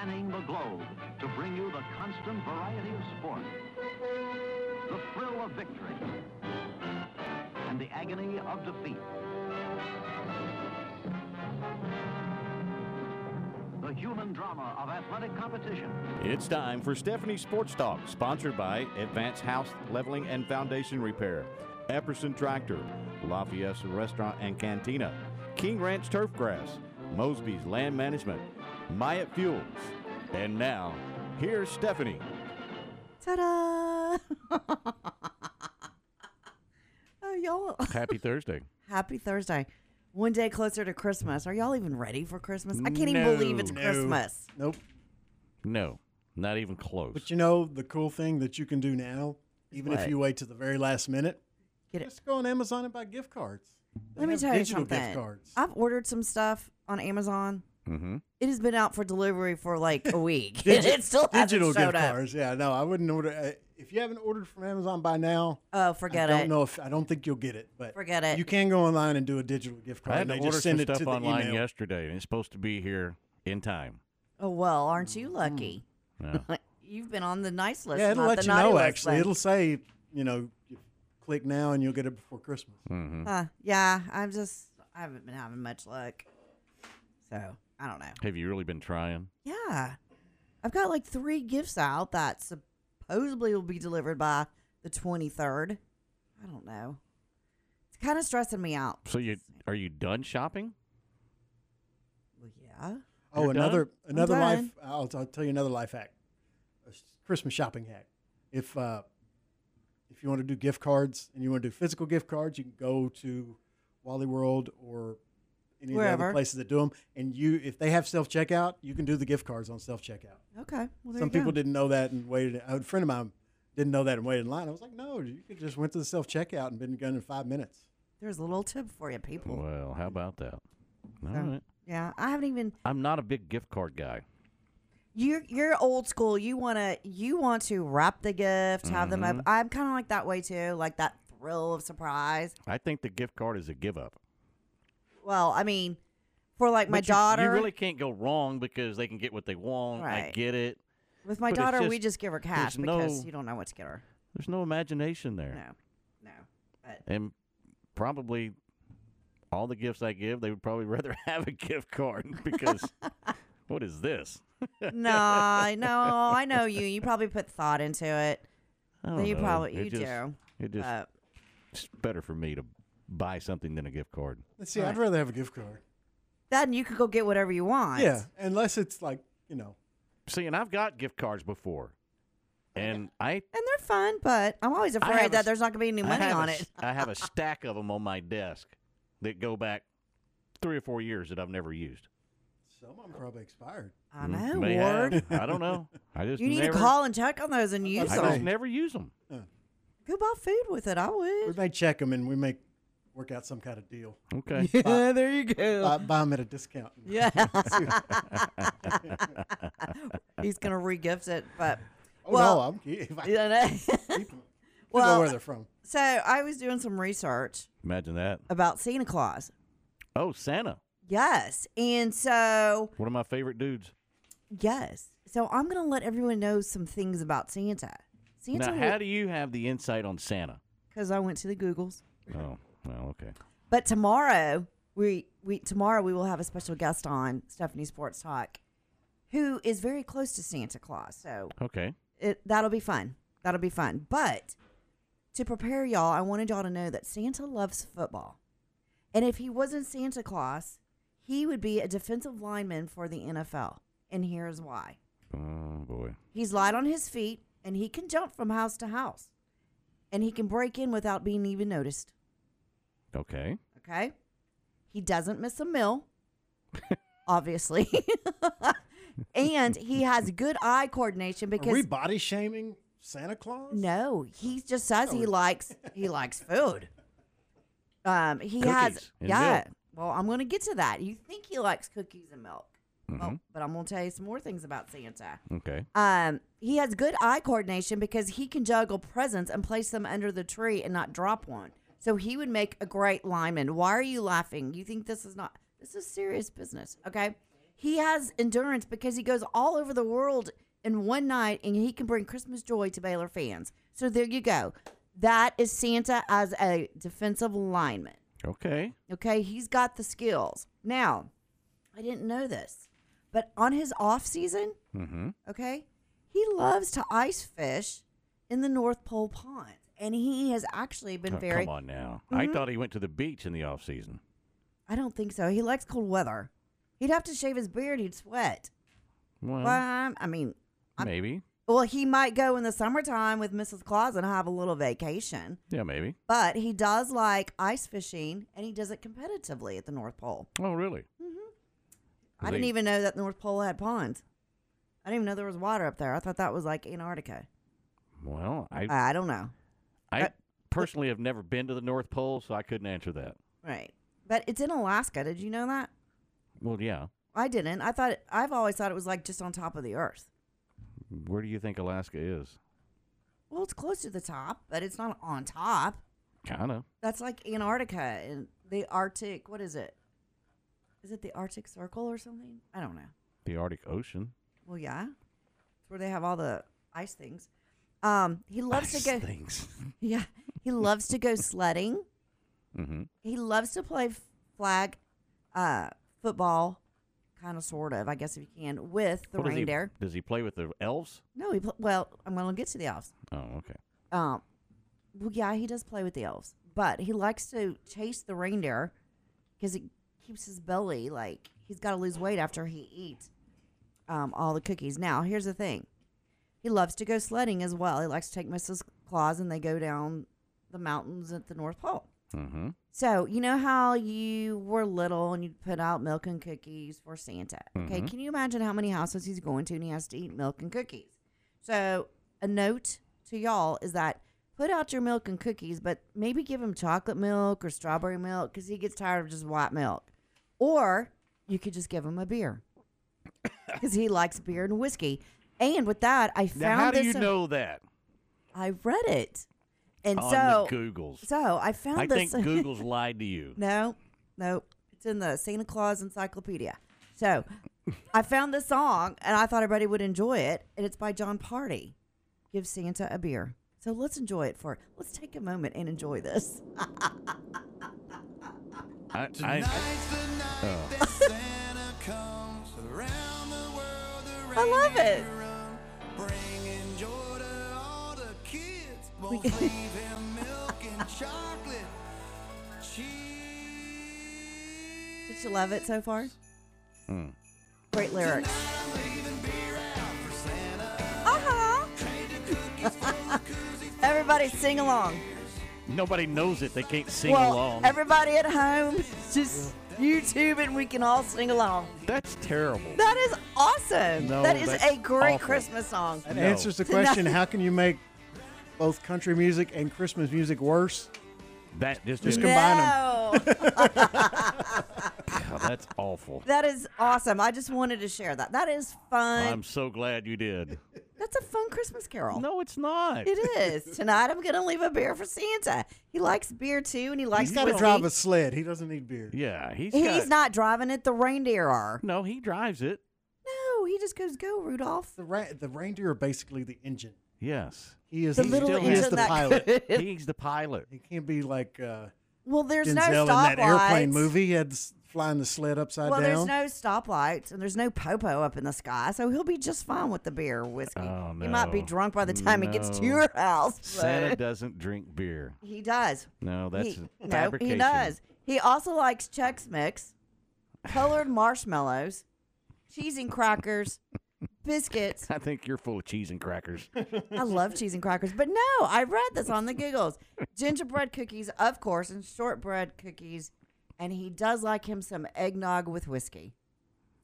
spanning the globe to bring you the constant variety of sport, the thrill of victory, and the agony of defeat. The human drama of athletic competition. It's time for Stephanie Sports Talk, sponsored by Advanced House Leveling and Foundation Repair, Epperson Tractor, La Fiesta Restaurant and Cantina, King Ranch Turfgrass, Mosby's Land Management, Myatt Fuels. And now, here's Stephanie. Ta-da! oh, y'all. Happy Thursday. Happy Thursday. One day closer to Christmas. Are y'all even ready for Christmas? I can't even believe it's No. Christmas. Nope. No, not even close. But you know the cool thing that you can do now, even What? if you wait to the very last minute, Get it. just go on Amazon and buy gift cards. They Let me have tell you digital something. gift cards. I've ordered some stuff on Amazon. Mm-hmm. It has been out for delivery for like a week. Digi- and it still hasn't digital showed gift up. cards. Yeah, no, I wouldn't order. If you haven't ordered from Amazon by now, Oh, forget I don't it. know if I don't think you'll get it. But Forget it. You can go online and do a digital gift I card. had and to they order just send some it stuff to the online email. yesterday, and it's supposed to be here in time. Oh well, aren't you lucky? Yeah. You've been on the nice list. Yeah, it'll not let the you know. Actually, then. it'll say you know, click now and you'll get it before Christmas. Mm-hmm. Uh, yeah, I'm just I haven't been having much luck. So I don't know. Have you really been trying? Yeah, I've got like three gifts out that supposedly will be delivered by the 23rd. I don't know. It's kind of stressing me out. So you are you done shopping? Well, yeah. Oh, You're another done? I'm another life. done. I'll, I'll tell you another life hack. A s- Christmas shopping hack. If uh, if you want to do gift cards and you want to do physical gift cards, you can go to Wally World or any of the other places that do them. And you, if they have self checkout, you can do the gift cards on self checkout. Okay. Well, there Some you go. people didn't know that and waited. A friend of mine didn't know that and waited in line. I was like, no, you could just went to the self checkout and been done in five minutes. There's a little tip for you, people. Well, how about that? All So, right. Yeah, I haven't even. I'm not a big gift card guy. You're you're old school. You wanna you want to wrap the gift, have them up. Mhm. I'm kind of like that way too, like that thrill of surprise. I think the gift card is a give up. Well, I mean, for like my But you- daughter, you, really can't go wrong because they can get what they want. I Right. get it. with my but it's daughter, we just- just give her cash there's because no- you don't know what to get her. There's no imagination there. No, no. But And probably all the gifts I give, they would probably rather have a gift card because what is this? no, I- no, I know you. You probably put thought into it. I don't you know. probably It you just- do. It just but- it's better for me to buy something than a gift card. Let's see. I'd rather have a gift card. Then you could go get whatever you want. Yeah, unless it's like you know. See, and I've got gift cards before, and I and they're fun, but I'm always I have afraid a that s- there's not going to be any I money have a on s- it. I have a stack of them on my desk that go back three or four years that I've never used. Some of them probably expired. I Mm, know, may have. Ward. I don't know. I just You need never, to call and check on those and use them. I them. just never use them. Go buy food with it. I would. We may check them and we may work out some kind of deal. Okay. Yeah, there you go. Buy, buy them at a discount. Yeah. He's gonna regift it, but Oh, well, no, I'm kidding. Yeah, no. Depends on well, where they're from. So I was doing some research Imagine that. about Santa Claus. Oh, Santa. Yes, and so One of my favorite dudes. yes, so I'm gonna let everyone know some things about Santa. Santa, now, how do you have the insight on Santa? because I went to the Googles. Oh, well, okay. But tomorrow we we tomorrow we will have a special guest on Stephanie Sports Talk, who is very close to Santa Claus. So Okay. it that'll be fun. That'll be fun. But to prepare y'all, I wanted y'all to know that Santa loves football, and if he wasn't Santa Claus, he would be a defensive lineman for the NFL. And here's why: Oh, boy. he's light on his feet, and he can jump from house to house, and he can break in without being even noticed. Okay. Okay. He doesn't miss a meal, obviously. and he has good eye coordination Are because we body shaming Santa Claus? no, he just says he Oh. likes he likes food. Um, he has Cookies and yeah. milk. Well, I'm going to get to that. You think he likes cookies and milk? Well, Mhm. but I'm going to tell you some more things about Santa. Okay. Um, he has good eye coordination because he can juggle presents and place them under the tree and not drop one. So he would make a great lineman. Why are you laughing? You think this is not this is serious business, okay? he has endurance because he goes all over the world in one night and he can bring Christmas joy to Baylor fans. So there you go. That is Santa as a defensive lineman. Okay. Okay, he's got the skills. Now, I didn't know this, but on his off season, Mm-hmm. okay, he loves to ice fish in the North Pole pond, and he has actually been Oh, very. come on now. I Mhm. thought he went to the beach in the off season. I don't think so. He likes cold weather. He'd have to shave his beard. He'd sweat. Well, Well, I'm- I mean, I'm- maybe. well, he might go in the summertime with Mrs. Claus and have a little vacation. Yeah, maybe. But he does like ice fishing, and he does it competitively at the North Pole. Oh, really? Mm-hmm. I didn't even know that the North Pole had ponds. I didn't even know there was water up there. I thought that was like Antarctica. Well, I I don't know. I personally have never been to the North Pole, so I couldn't answer that. Right. But it's in Alaska. Did you know that? Well, yeah. I didn't. I thought I've always thought it was like just on top of the earth. Where do you think Alaska is? Well, it's close to the top, but it's not on top. Kind of. That's like Antarctica and the Arctic. What is it? Is it the Arctic Circle or something? I don't know. The Arctic Ocean. Well, yeah, it's where they have all the ice things. Um, he loves Ice to go. things. Yeah, he loves to go sledding. Mm-hmm. He loves to play flag uh, football, kind of, sort of, I guess if you can, with the What does he- reindeer. Does he play with the elves? No, he pl- well, I'm going to get to the elves. Oh, okay. Um, well, yeah, he does play with the elves, but he likes to chase the reindeer because it keeps his belly like he's got to lose weight after he eats um, all the cookies. Now, here's the thing: he loves to go sledding as well. He likes to take Mrs. Claus and they go down the mountains at the North Pole. Mm-hmm. So you know how you were little and you'd put out milk and cookies for Santa. Okay, Mhm. can you imagine how many houses he's going to and he has to eat milk and cookies? So a note to y'all is that put out your milk and cookies, but maybe give him chocolate milk or strawberry milk because he gets tired of just white milk. Or you could just give him a beer because he likes beer and whiskey. And with that, I found Now, how do this. you in- know that? I read it, and On so the Googles. So I found I this. think Google's lied to you. No, no, it's in the Santa Claus Encyclopedia. So I found this song and I thought everybody would enjoy it, and it's by Jon Pardi. Give Santa a beer. So let's enjoy it for. Let's take a moment and enjoy this. I, I, oh. I love it. Did you love it so far? Mm. Great lyrics. Uh-huh. Everybody sing along. Nobody knows it. They can't sing well, along. everybody at home, just YouTube and we can all sing along. That's terrible. That is awesome. No, that is a great awful. Christmas song. That answers the question: How can you make both country music and Christmas music worse? That just, Just combine them. No. God, that's awful. that is awesome. I just wanted to share that. That is fun. I'm so glad you did. That's a fun Christmas carol. No, it's not. It is. Tonight I'm going to leave a beer for Santa. He likes beer too, and he likes He's got to drive a sled. He doesn't need beer. Yeah, he's He's got- not driving it. The reindeer are. No, he drives it. No, he just goes, "Go, Rudolph." The ra- the reindeer are basically the engine. Yes. He is The he little still engine is the that pilot. He's the pilot. He can't be like uh, Well, there's no Denzel in that airplane movie. He had s- flying the sled upside down. Well, down. there's no stoplights and there's no popo up in the sky, so he'll be just fine with the beer or whiskey. Oh, He might be drunk by the time he gets to your house. Santa doesn't drink beer. He does. No, that's he, a no, he does. He also likes Chex Mix, colored marshmallows, cheese and crackers, biscuits. I think you're full of cheese and crackers. I love cheese and crackers, but no, I read this on the Giggles. Gingerbread cookies, of course, and shortbread cookies, and he does like him some eggnog with whiskey.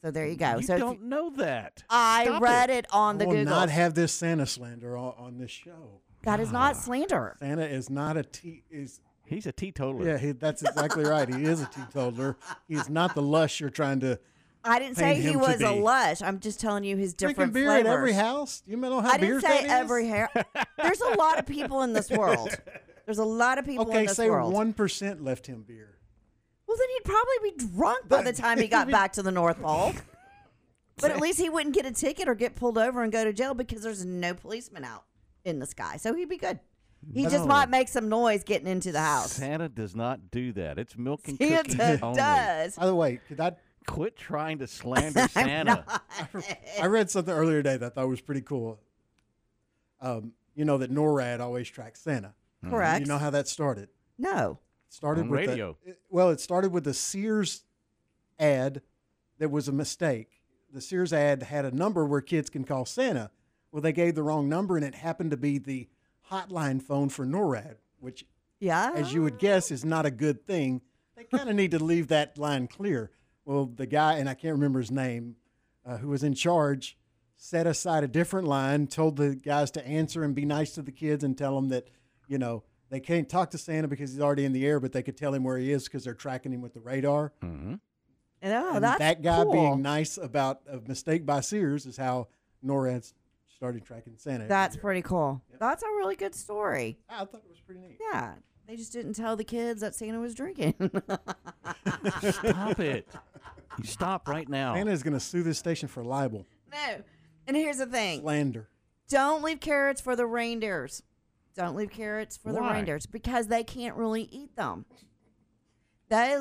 So there you go. You so don't know that. I Stop read it, on the I will Googles. not have this Santa slander on, on this show. that is not ah. slander. Santa is not a te- is He's a teetotaler. yeah. He, that's exactly right. He is a teetotaler. He is not the lush you're trying to. I didn't say he was a lush. I'm just telling you his different Drinking different beer flavors. at every house. You know how I didn't beers say every hair. There's a lot of people in this world. There's a lot of people in Okay, this say one percent left him beer. Well, then he'd probably be drunk by the time he got back to the North Pole. But at least he wouldn't get a ticket or get pulled over and go to jail because there's no policeman out in the sky. So he'd be good. He just No. might make some noise getting into the house. Santa does not do that. It's milk and Santa cookies only. does. By the way, could I Quit trying to slander Santa. I read something earlier today that I thought was pretty cool. Um, you know that NORAD always tracks Santa. Correct. You know how that started? No. It started On with the- radio. it- well, it started with the Sears ad that was a mistake. The Sears ad had a number where kids can call Santa. Well, they gave the wrong number, and it happened to be the hotline phone for NORAD, which, Yeah. as you would guess, is not a good thing. They kind of need to leave that line clear. Well, the guy, and I can't remember his name, uh, who was in charge, set aside a different line, told the guys to answer and be nice to the kids and tell them that, you know, they can't talk to Santa because he's already in the air, but they could tell him where he is because they're tracking him with the radar. Mm-hmm. And, oh, and that's that guy cool. being nice about a mistake by Sears is how NORAD started tracking Santa. That's pretty cool. That's a really good story. I thought it was pretty neat. Yeah. They just didn't tell the kids that Santa was drinking. Stop it. You stop right now. Santa is going to sue this station for libel, no. And here's the thing slander. don't leave carrots for the reindeers. Don't leave carrots for the Why? reindeers because they can't really eat them. They.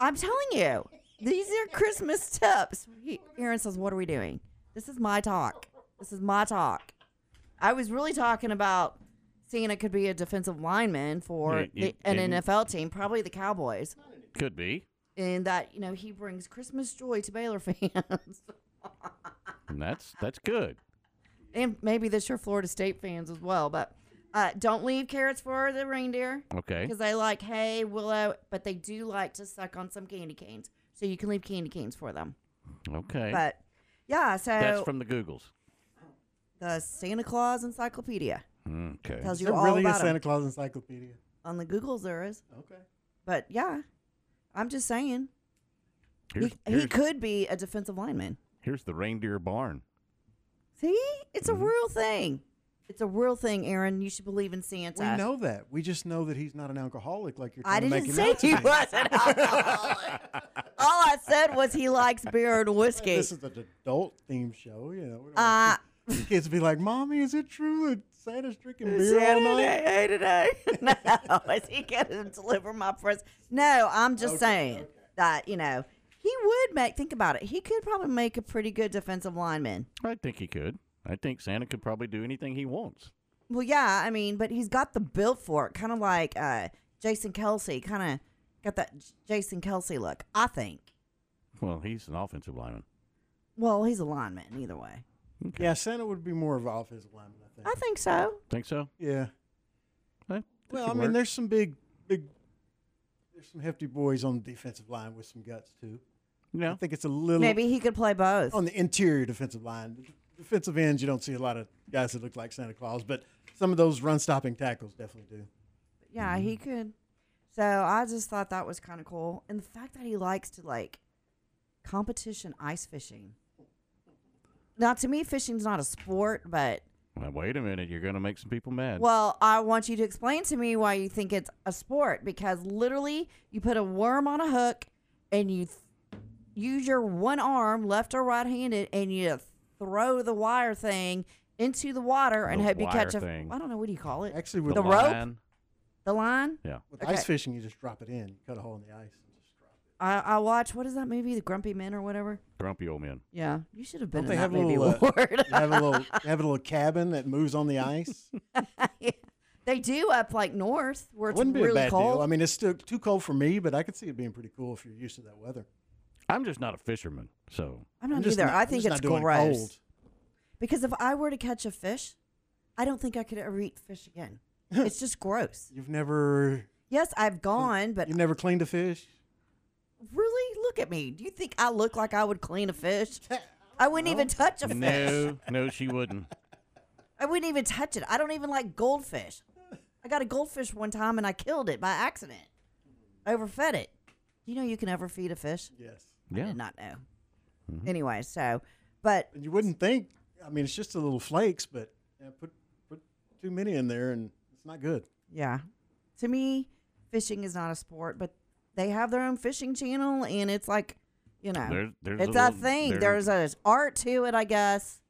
I'm telling you, these are Christmas tips. He- Aaron says, "What are we doing? This is my talk. This is my talk." I was really talking about Santa could be a defensive lineman for the, an NFL team, probably the Cowboys, Could be. and that you know he brings Christmas joy to Baylor fans. And that's that's good. And maybe this year Florida State fans as well. But uh, don't leave carrots for the reindeer. Okay. Because they like hay, willow, but they do like to suck on some candy canes. So you can leave candy canes for them. Okay. But yeah, so that's from the Googles. the Santa Claus Encyclopedia Okay. tells Is you there all really a about 'em. Santa Claus encyclopedia? On the Googles there is. Okay. But yeah, I'm just saying Here's, he, he could be a defensive lineman. here's the reindeer barn. See, it's Mm-hmm. a real thing. It's a real thing, Aaron. You should believe in Santa. We know that. We just know that he's not an alcoholic like you're I trying to didn't make him say out to he be. wasn't alcoholic. All I said was he likes beer and whiskey. This is an adult themed show, you know. we don't Uh, want the kids be like, "Mommy, is it true that Santa's drinking beer all night?" Day today. no, is he going to deliver my present? No, I'm just saying that you know he would make. Think about it. He could probably make a pretty good defensive lineman. I think he could. I think Santa could probably do anything he wants. Well, yeah, I mean, but he's got the build for it, kind of like uh, Jason Kelce. Kind of got that Jason Kelce look. I think. Well, he's an offensive lineman. Well, he's a lineman either way. Yeah, Santa would be more of an offensive lineman, I think. I think so. Think so? Yeah. That Well, could I mean, work. there's some big, big, there's some hefty boys on the defensive line with some guts too. Yeah. I think it's a little Maybe he could play both. on the interior defensive line. Defensive ends, you don't see a lot of guys that look like Santa Claus, but some of those run-stopping tackles definitely do. Yeah, he mm-hmm. could. So I just thought that was kind of cool, and the fact that he likes to like competition ice fishing. Now, to me, fishing's not a sport, but Now, wait a minute. You're going to make some people mad. well, I want you to explain to me why you think it's a sport because literally, you put a worm on a hook, and you th- use your one arm, left or right-handed, and you throw the wire thing into the water and The hope you wire catch a. thing. I don't know what do you call it. Actually, with the The rope, line. the line. Yeah. With Okay. ice fishing, you just drop it in, cut a hole in the ice. I, I watch what is that movie, The Grumpy Men or whatever. Grumpy old men. Yeah, you should have been Don't in they that have a movie, little, uh, Ward. they have a little, they have a little cabin that moves on the ice? they do up like north where it's Wouldn't be really a bad cold. deal. I mean, it's still too cold for me, but I could see it being pretty cool if you're used to that weather. I'm just not a fisherman, so I'm not I'm either. not- I think it's not gross. cold. Because if I were to catch a fish, I don't think I could ever eat fish again. it's just gross. You've never, Yes, I've gone, but you've never cleaned a fish? really, look at me. Do you think I look like I would clean a fish? I wouldn't even touch a fish. no, no, she wouldn't. I wouldn't even touch it. I don't even like goldfish. I got a goldfish one time and I killed it by accident. Overfed it. You know you can overfeed a fish? Yes. I Yeah. did not know. Mm-hmm. Anyway, so, but And you wouldn't think. I mean, it's just a little flakes, but yeah, put put too many in there, and it's not good. yeah, to me, fishing is not a sport, but they have their own fishing channel and it's like, You know, There's- there's it's a a, little- thing. there- there's a art to it, I guess.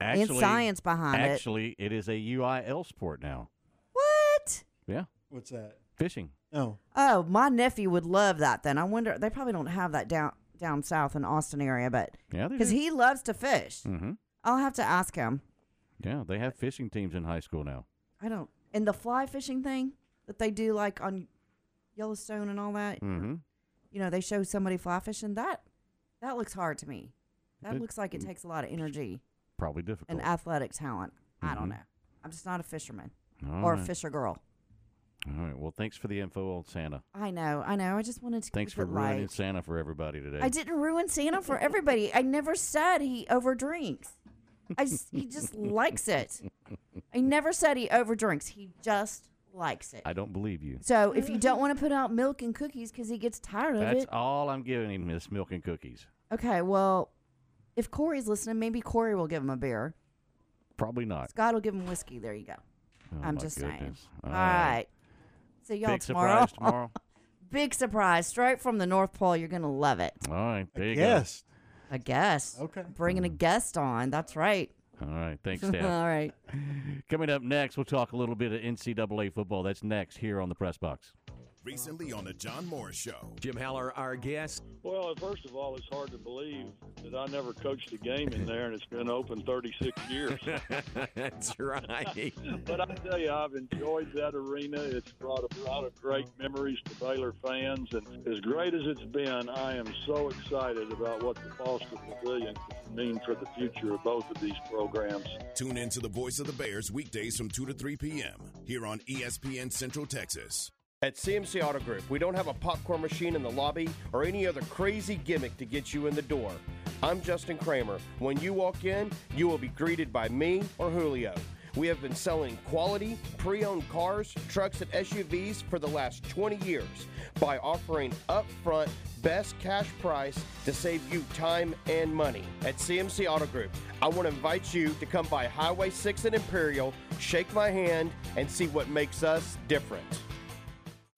Actually, and science behind it. Actually, it is a UIL sport now. What? Yeah, What's that? fishing. Oh, Oh, my nephew would love that. Then I wonder they probably don't have that down down south in Austin area, but Yeah, because he loves to fish, Mm-hmm. I'll have to ask him. Yeah, they have fishing teams in high school now. I don't. And the fly fishing thing that they do, like on Yellowstone and all that. Mm-hmm. You know, they show somebody fly fishing. That that looks hard to me. That It- looks like it takes a lot of energy Probably difficult. and athletic talent. I don't Mhm. know. I'm just not a fisherman All or a fisher girl. All right. Well, thanks for the info on Santa. I know. I know. I just wanted to. Thanks for ruining light. Santa for everybody today. I didn't ruin Santa for everybody. I never said he overdrinks. I s- he just likes it. I never said he overdrinks. He just likes it. I don't believe you. So if you don't want to put out milk and cookies because he gets tired of it. That's it, all I'm giving him is milk and cookies. okay. Well, if Corey's listening, maybe Corey will give him a beer. Probably not. Scott will give him whiskey. There you go. Oh, I'm my just saying. goodness. All right. Right. See y'all Big tomorrow. surprise tomorrow. Big surprise, straight from the North Pole. You're gonna love it. All right. There you guest. A guest. Okay. Bringing a mm. guest on. That's right. go. All right. Thanks, All Steph. right. Coming up next, we'll talk a little bit of NCAA football. That's next here on the Press Box. Recently on the John Morris Show. Jim Haller, our guest. Well, first of all, it's hard to believe that I never coached a game in there, and it's been open 36 years. That's right. but I tell you, I've enjoyed that arena. It's brought a lot of great memories to Baylor fans, and as great as it's been, I am so excited about what the Foster Pavilion could mean for the future of both of these programs. Tune in to the voice of the Bears weekdays from 2 to 3 p.m. here on ESPN Central Texas. At CMC Auto Group, we don't have a popcorn machine in the lobby or any other crazy gimmick to get you in the door. I'm Justin Kramer. When you walk in, you will be greeted by me or Julio. We have been selling quality, pre owned cars, trucks, and SUVs for the last 20 years by offering upfront best cash price to save you time and money. At CMC Auto Group, I want to invite you to come by Highway 6 and Imperial, shake my hand, and see what makes us different.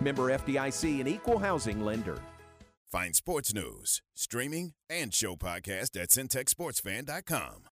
Member FDIC and equal housing lender. Find sports news, streaming, and show podcast at centexsportsfan.com.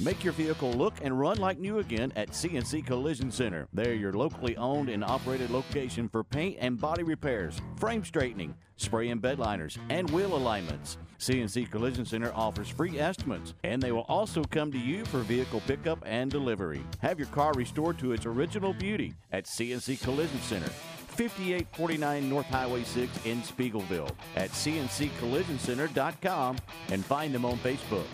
Make your vehicle look and run like new again at CNC Collision Center. They're your locally owned and operated location for paint and body repairs, frame straightening, spray and bed liners, and wheel alignments. CNC Collision Center offers free estimates, and they will also come to you for vehicle pickup and delivery. Have your car restored to its original beauty at CNC Collision Center. 5849 North Highway 6 in Speegleville at cnccollisioncenter.com and find them on Facebook.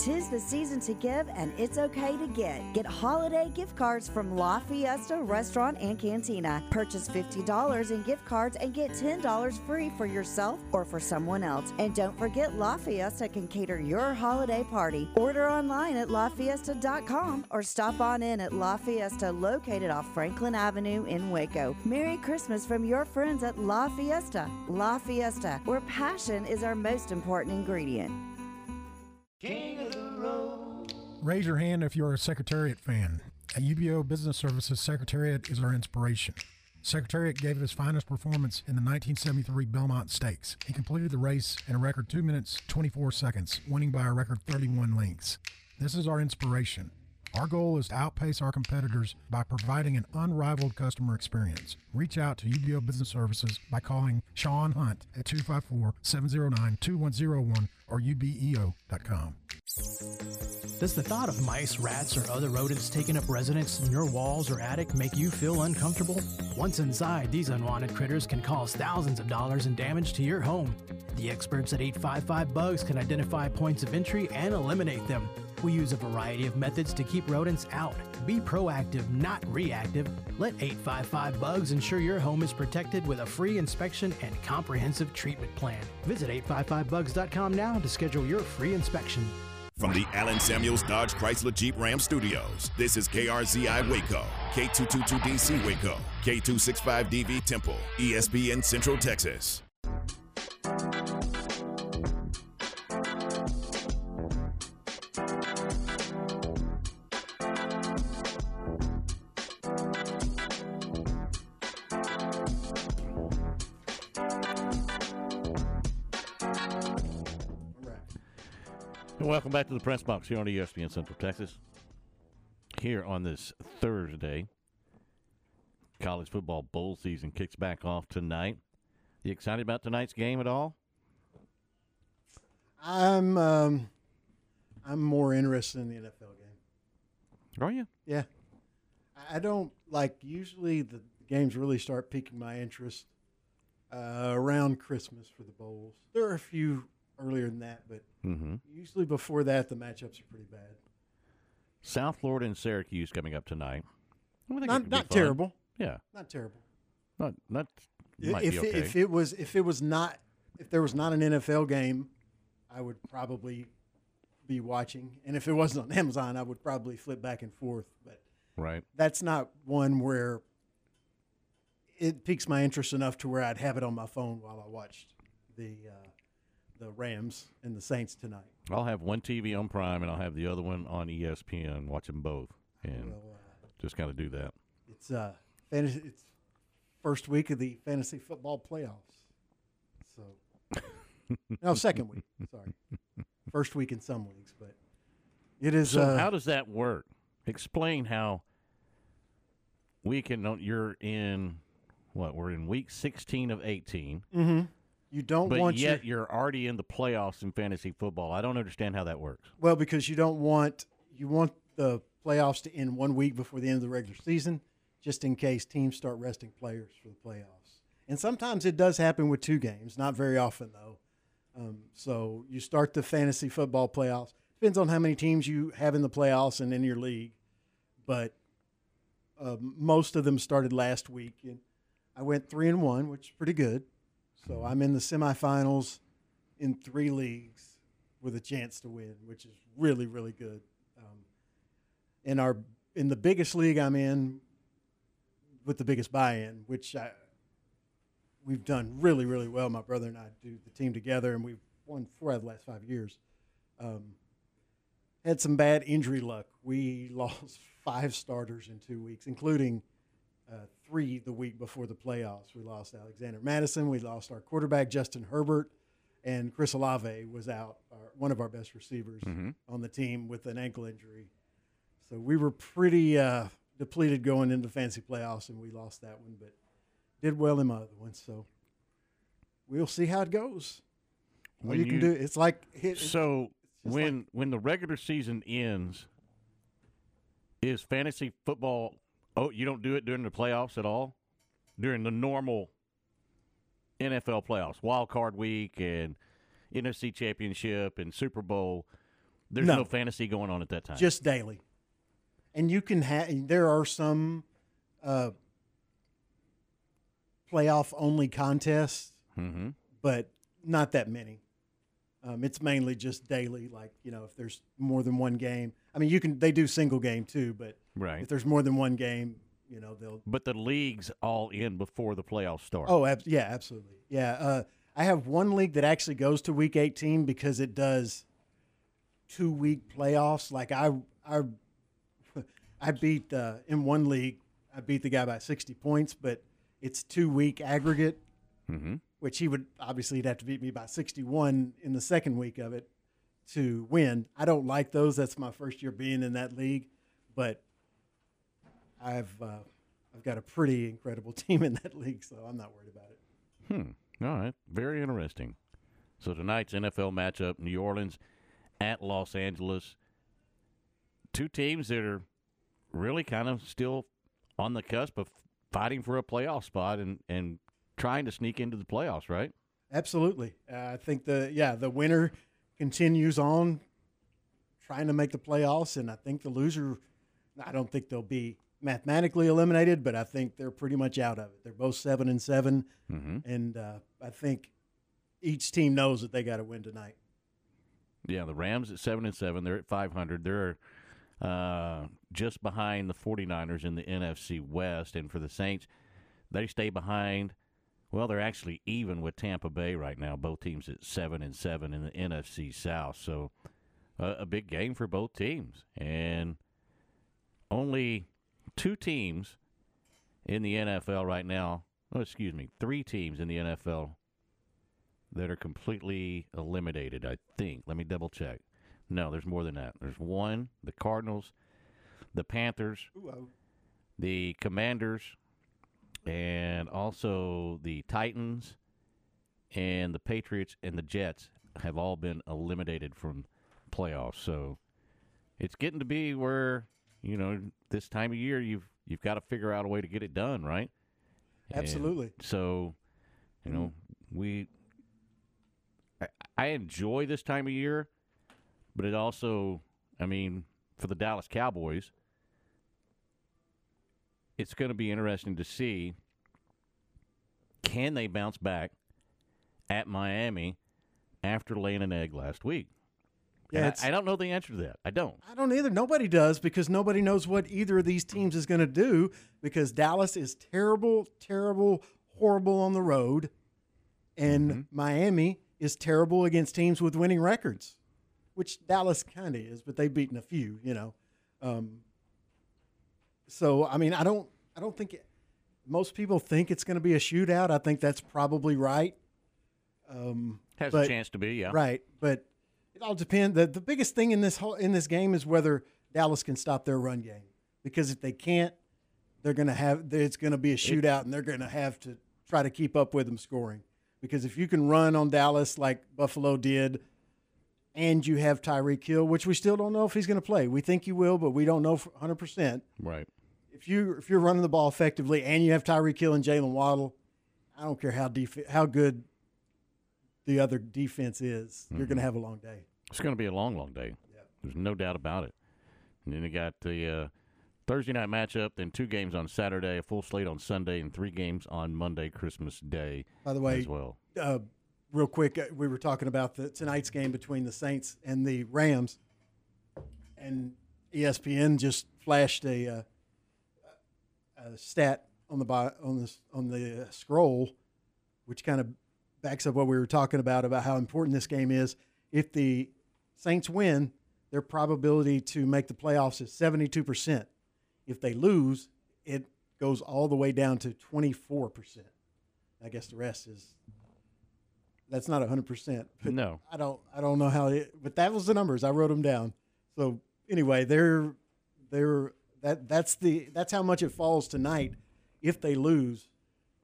Tis the season to give, and it's okay to get. Get holiday gift cards from La Fiesta Restaurant and Cantina. Purchase $50 in gift cards and get $10 free for yourself or for someone else. And don't forget, La Fiesta can cater your holiday party. Order online at lafiesta.com or stop on in at La Fiesta, located off Franklin Avenue in Waco. Merry Christmas from your friends at La Fiesta. La Fiesta, where passion is our most important ingredient. Raise your hand if you're a Secretariat fan. At UBEO Business Services, Secretariat is our inspiration. Secretariat gave it his finest performance in the 1973 Belmont Stakes. He completed the race in a record 2 minutes 24 seconds, winning by a record 31 lengths. This is our inspiration. Our goal is to outpace our competitors by providing an unrivaled customer experience. Reach out to UBEO Business Services by calling Sean Hunt at 254 709 2101 or ubeo.com. Does the thought of mice, rats, or other rodents taking up residence in your walls or attic make you feel uncomfortable? Once inside, these unwanted critters can cause thousands of dollars in damage to your home. The experts at 855 Bugs can identify points of entry and eliminate them. We use a variety of methods to keep rodents out. Be proactive, not reactive. Let 855 Bugs ensure your home is protected with a free inspection and comprehensive treatment plan. Visit 855bugs.com now to schedule your free inspection. From the Allen Samuels Dodge Chrysler Jeep Ram Studios, this is KRZI Waco, K222DC Waco, K265DV Temple, ESPN Central Texas. Welcome back to the press box here on ESPN Central Texas. Here on this Thursday, college football bowl season kicks back off tonight. You excited about tonight's game at all? I'm um, I'm more interested in the NFL game. Are you? Yeah. I- I don't like usually the games really start piquing my interest uh, around Christmas for the bowls. There are a few earlier than that, but Mm-hmm. usually before that the matchups are pretty bad. South Florida and Syracuse coming up tonight. Not not terrible. Yeah, Not terrible. not not. If be it, okay. if it was if it was not if there was not an NFL game, I would probably be watching. And if it wasn't on Amazon, I would probably flip back and forth. But right. that's not one where it piques my interest enough to where I'd have it on my phone while I watched the uh, the Rams and the Saints tonight. I'll have one TV on Prime and I'll have the other one on ESPN. Watch them both, and just kind of do that. It's uh fantasy, it's first week of the fantasy football playoffs. So no, second week. Sorry, first week in some leagues, but it is. So uh, how does that work? Explain how we can. You're in what? We're in week 16 of 18. Mhm. You don't but want yet your- you're already in the playoffs in fantasy football. I don't understand how that works. Well, because you don't want you want the playoffs to end one week before the end of the regular season, just in case teams start resting players for the playoffs. And sometimes it does happen with two games, not very often though. Um, so you start the fantasy football playoffs. Depends on how many teams you have in the playoffs and in your league, but uh, most of them started last week. And I went three and one, which is pretty good. So I'm in the semifinals in three leagues with a chance to win, which is really really good. Um, in our in the biggest league I'm in, with the biggest buy-in, which I, we've done really really well. My brother and I do the team together, and we've won four out of the last five years. Um, had some bad injury luck. We lost five starters in two weeks, including uh, three the week before the playoffs. We lost Alexander Mattison. We lost our quarterback Justin Herbert, and Chris Olave was out, our, one of our best receivers Mhm. on the team with an ankle injury. So we were pretty uh, depleted going into fantasy playoffs, and we lost that one, but did well in my other ones. So we'll see how it goes. All When you, can you- do it's like hit, So when when the regular season ends, is fantasy football? Oh, you don't do it during the playoffs at all, during the normal NFL playoffs, wild card week and NFC Championship and Super Bowl. There's no, No. fantasy going on at that time. just daily. And you can have there are some uh, playoff only contests, Mhm. but not that many. Um, it's mainly just daily. Like you know, if there's more than one game, I mean, you can they do single game too, but Right. if there's more than one game, you know, they'll but the leagues all in before the playoffs start. Oh, ab- yeah, absolutely. Yeah. Uh, I have one league that actually goes to week 18 because it does two week playoffs. Like I, I, I beat uh, in one league, I beat the guy by 60 points, but it's two week aggregate, mm-hmm. which he would obviously he'd have to beat me by 61 in the second week of it to win. I don't like those. That's my first year being in that league, but I've uh, I've got a pretty incredible team in that league, so I'm not worried about it. Hmm. All right. Very interesting. So tonight's NFL matchup: New Orleans at Los Angeles. Two teams that are really kind of still on the cusp of fighting for a playoff spot and, and trying to sneak into the playoffs, right? Absolutely. Uh, I think the yeah the winner continues on trying to make the playoffs, and I think the loser. I don't think they'll be mathematically eliminated, but I think they're pretty much out of it. They're both seven and 7 Mm-hmm. and uh, I think each team knows that they got to win tonight. Yeah, the Rams at 7 and 7, they're at 500. They're uh, just behind the 49ers in the NFC West and for the Saints, they stay behind well, they're actually even with Tampa Bay right now. Both teams at 7 and 7 in the NFC South. So uh, a big game for both teams and only two teams in the NFL right now. Oh, excuse me, three teams in the NFL that are completely eliminated, I think. Let me double check. No, there's more than that. There's one, the Cardinals, the Panthers, the Commanders, and also the Titans and the Patriots and the Jets have all been eliminated from playoffs. So it's getting to be where, you know, this time of year you've you've got to figure out a way to get it done, right? And Absolutely. so, you know, we I, I enjoy this time of year, but it also, I mean, for the Dallas Cowboys, it's going to be interesting to see can they bounce back at Miami after laying an egg last week. Yeah, I, I don't know the answer to that. I don't. I don't either. Nobody does because nobody knows what either of these teams is going to do because Dallas is terrible, terrible, horrible on the road, and Miami is terrible against teams with winning records, which Dallas kind of is, but they've beaten a few, you know. Um, so I mean, I don't, I don't think it, most people think it's going to be a shootout. I think that's probably right. Um, Has a chance to be, yeah. Right, but it all depends. The, the biggest thing in this whole in this game is whether Dallas can stop their run game. Because if they can't, they're to have it's going to be a shootout, and they're going to have to try to keep up with them scoring. Because if you can run on Dallas like Buffalo did, and you have Tyreek Hill, which we still don't know if he's going to play. We think he will, but we don't know 100. percent Right. If you if you're running the ball effectively and you have Tyreek Hill and Jaylen Waddle, I don't care how def- how good the other defense is, you're mm-hmm. going to have a long day. It's going to be a long, long day. There's no doubt about it. And then you got the uh, Thursday night matchup, then two games on Saturday, a full slate on Sunday, and three games on Monday, Christmas Day. By the way, as well. uh, real quick, uh, we were talking about the tonight's game between the Saints and the Rams, and ESPN just flashed a, uh, a stat on the on the on the uh, scroll, which kind of backs up what we were talking about about how important this game is. If the Saints win, their probability to make the playoffs is seventy two percent. If they lose, it goes all the way down to twenty four percent. I guess the rest is that's not hundred percent. No. I don't I don't know how it, but that was the numbers. I wrote them down. So anyway, they're they're that that's the that's how much it falls tonight if they lose,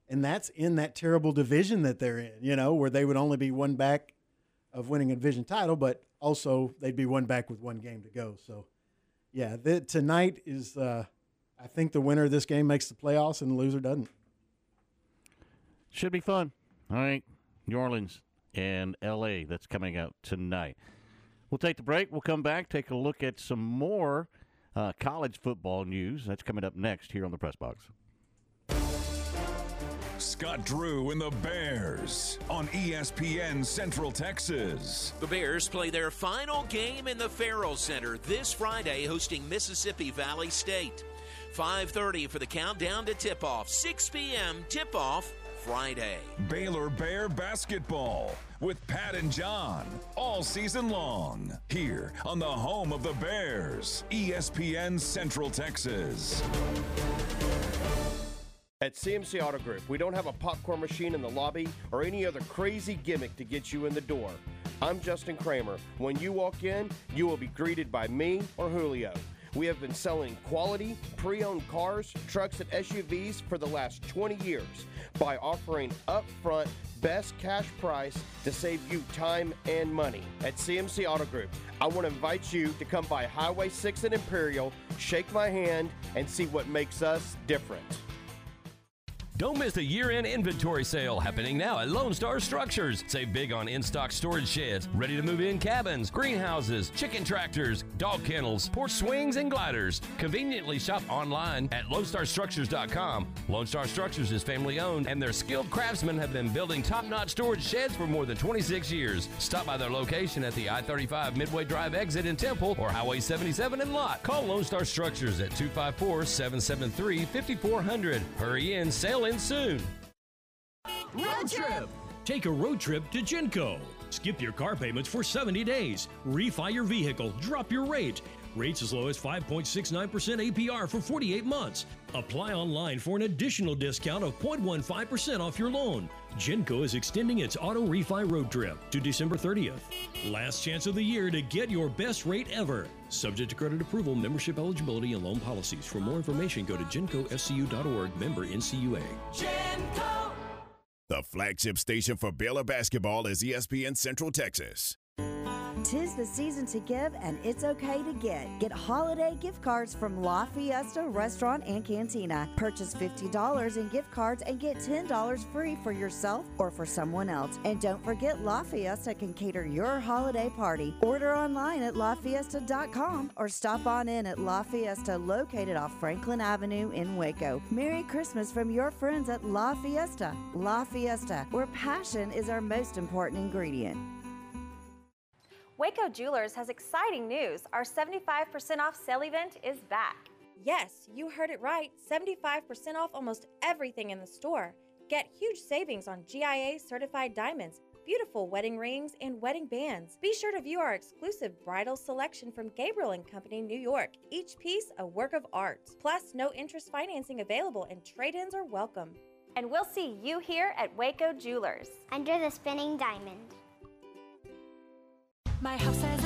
and that's in that terrible division that they're in. You know, where they would only be one back of winning a division title, but also they'd be one back with one game to go. So yeah, the, tonight is uh, I think the winner of this game makes the playoffs and the loser doesn't. Should be fun. All right. New Orleans and L.A. That's coming out tonight. We'll take the break. We'll come back, take a look at some more uh, college football news. That's coming up next here on the Press Box. Scott Drew and the Bears on ESPN Central Texas. The Bears play their final game in the Ferrell Center this Friday, hosting Mississippi Valley State. 5:30 for the countdown to tip-off. 6 p.m. tip-off Friday. Baylor Bear basketball with Pat and John all season long here on the home of the Bears, ESPN Central Texas. At CMC Auto Group, we don't have a popcorn machine in the lobby or any other crazy gimmick to get you in the door. I'm Justin Kramer. When you walk in, you will be greeted by me or Julio. We have been selling quality, pre owned cars, trucks, and SUVs for the last 20 years by offering upfront best cash price to save you time and money. At CMC Auto Group, I want to invite you to come by Highway 6 at Imperial, shake my hand, and see what makes us different. Don't miss the year-end inventory sale happening now at Lone Star Structures. Save big on in-stock storage sheds, ready-to-move-in cabins, greenhouses, chicken tractors, dog kennels, porch swings, and gliders. Conveniently shop online at LoneStarStructures.com. Lone Star Structures is family-owned, and their skilled craftsmen have been building top-notch storage sheds for more than 26 years. Stop by their location at the I-35 Midway Drive exit in Temple or Highway 77 in Lott. Call Lone Star Structures at 254-773-5400. Hurry in, sale in soon. Road trip! Take a road trip to Genco. Skip your car payments for 70 days. Refi your vehicle. Drop your rate. Rates as low as 5.69% APR for 48 months. Apply online for an additional discount of 0.15% off your loan. Genco is extending its auto refi road trip to December 30th. Last chance of the year to get your best rate ever. Subject to credit approval, membership eligibility, and loan policies. For more information, go to gencoscu.org, member NCUA. The flagship station for Baylor basketball is ESPN Central Texas. Tis the season to give, and it's okay to get. Get holiday gift cards from La Fiesta Restaurant and Cantina. Purchase $50 in gift cards and get $10 free for yourself or for someone else. And don't forget, La Fiesta can cater your holiday party. Order online at lafiesta.com or stop on in at La Fiesta, located off Franklin Avenue in Waco. Merry Christmas from your friends at La Fiesta. La Fiesta, where passion is our most important ingredient. Waco Jewelers has exciting news. Our 75% off sale event is back. Yes, you heard it right 75% off almost everything in the store. Get huge savings on GIA certified diamonds, beautiful wedding rings, and wedding bands. Be sure to view our exclusive bridal selection from Gabriel and Company New York, each piece a work of art. Plus, no interest financing available and trade ins are welcome. And we'll see you here at Waco Jewelers. Under the spinning diamond. My house has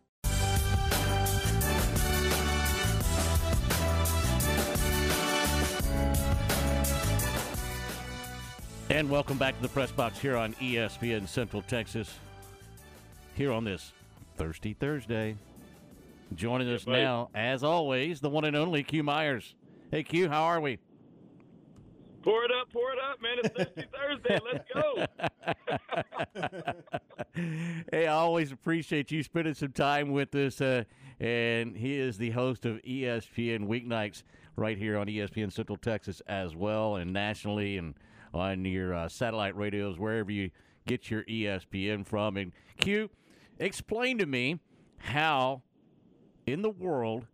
And welcome back to the press box here on ESPN Central Texas. Here on this Thirsty Thursday. Joining us buddy. now, as always, the one and only Q Myers. Hey Q, how are we? Pour it up, pour it up, man. It's Thirsty Thursday. Let's go. hey, I always appreciate you spending some time with us. Uh, and he is the host of ESPN Weeknights right here on ESPN Central Texas as well, and nationally, and on your uh, satellite radios, wherever you get your ESPN from. And Q, explain to me how in the world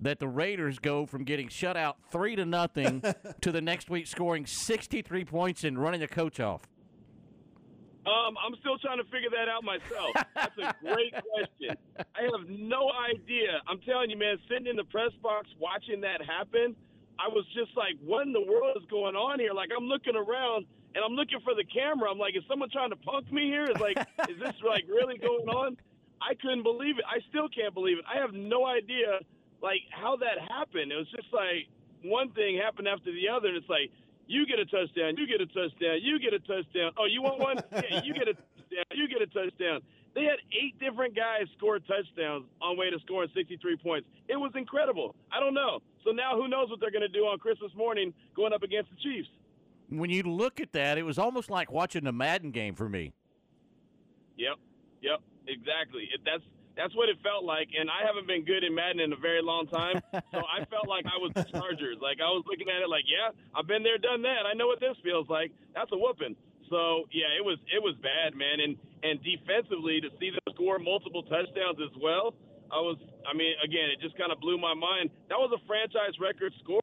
that the Raiders go from getting shut out three to nothing to the next week scoring 63 points and running the coach off. Um, I'm still trying to figure that out myself. That's a great question. I have no idea. I'm telling you, man, sitting in the press box watching that happen, I was just like, what in the world is going on here? Like, I'm looking around and I'm looking for the camera. I'm like, is someone trying to punk me here? Is like, is this like really going on? I couldn't believe it. I still can't believe it. I have no idea, like, how that happened. It was just like one thing happened after the other, and it's like, you get a touchdown, you get a touchdown, you get a touchdown. Oh, you want one? Yeah, you get a touchdown, you get a touchdown. They had eight different guys score touchdowns on way to scoring 63 points. It was incredible. I don't know. So now who knows what they're going to do on Christmas morning going up against the Chiefs? When you look at that, it was almost like watching a Madden game for me. Yep, yep, exactly. It, that's that's what it felt like. And I haven't been good in Madden in a very long time, so I felt like I was the Chargers. Like I was looking at it like, yeah, I've been there, done that. I know what this feels like. That's a whooping. So yeah, it was it was bad, man. And and defensively to see them score multiple touchdowns as well, I was. I mean, again, it just kind of blew my mind. That was a franchise record score.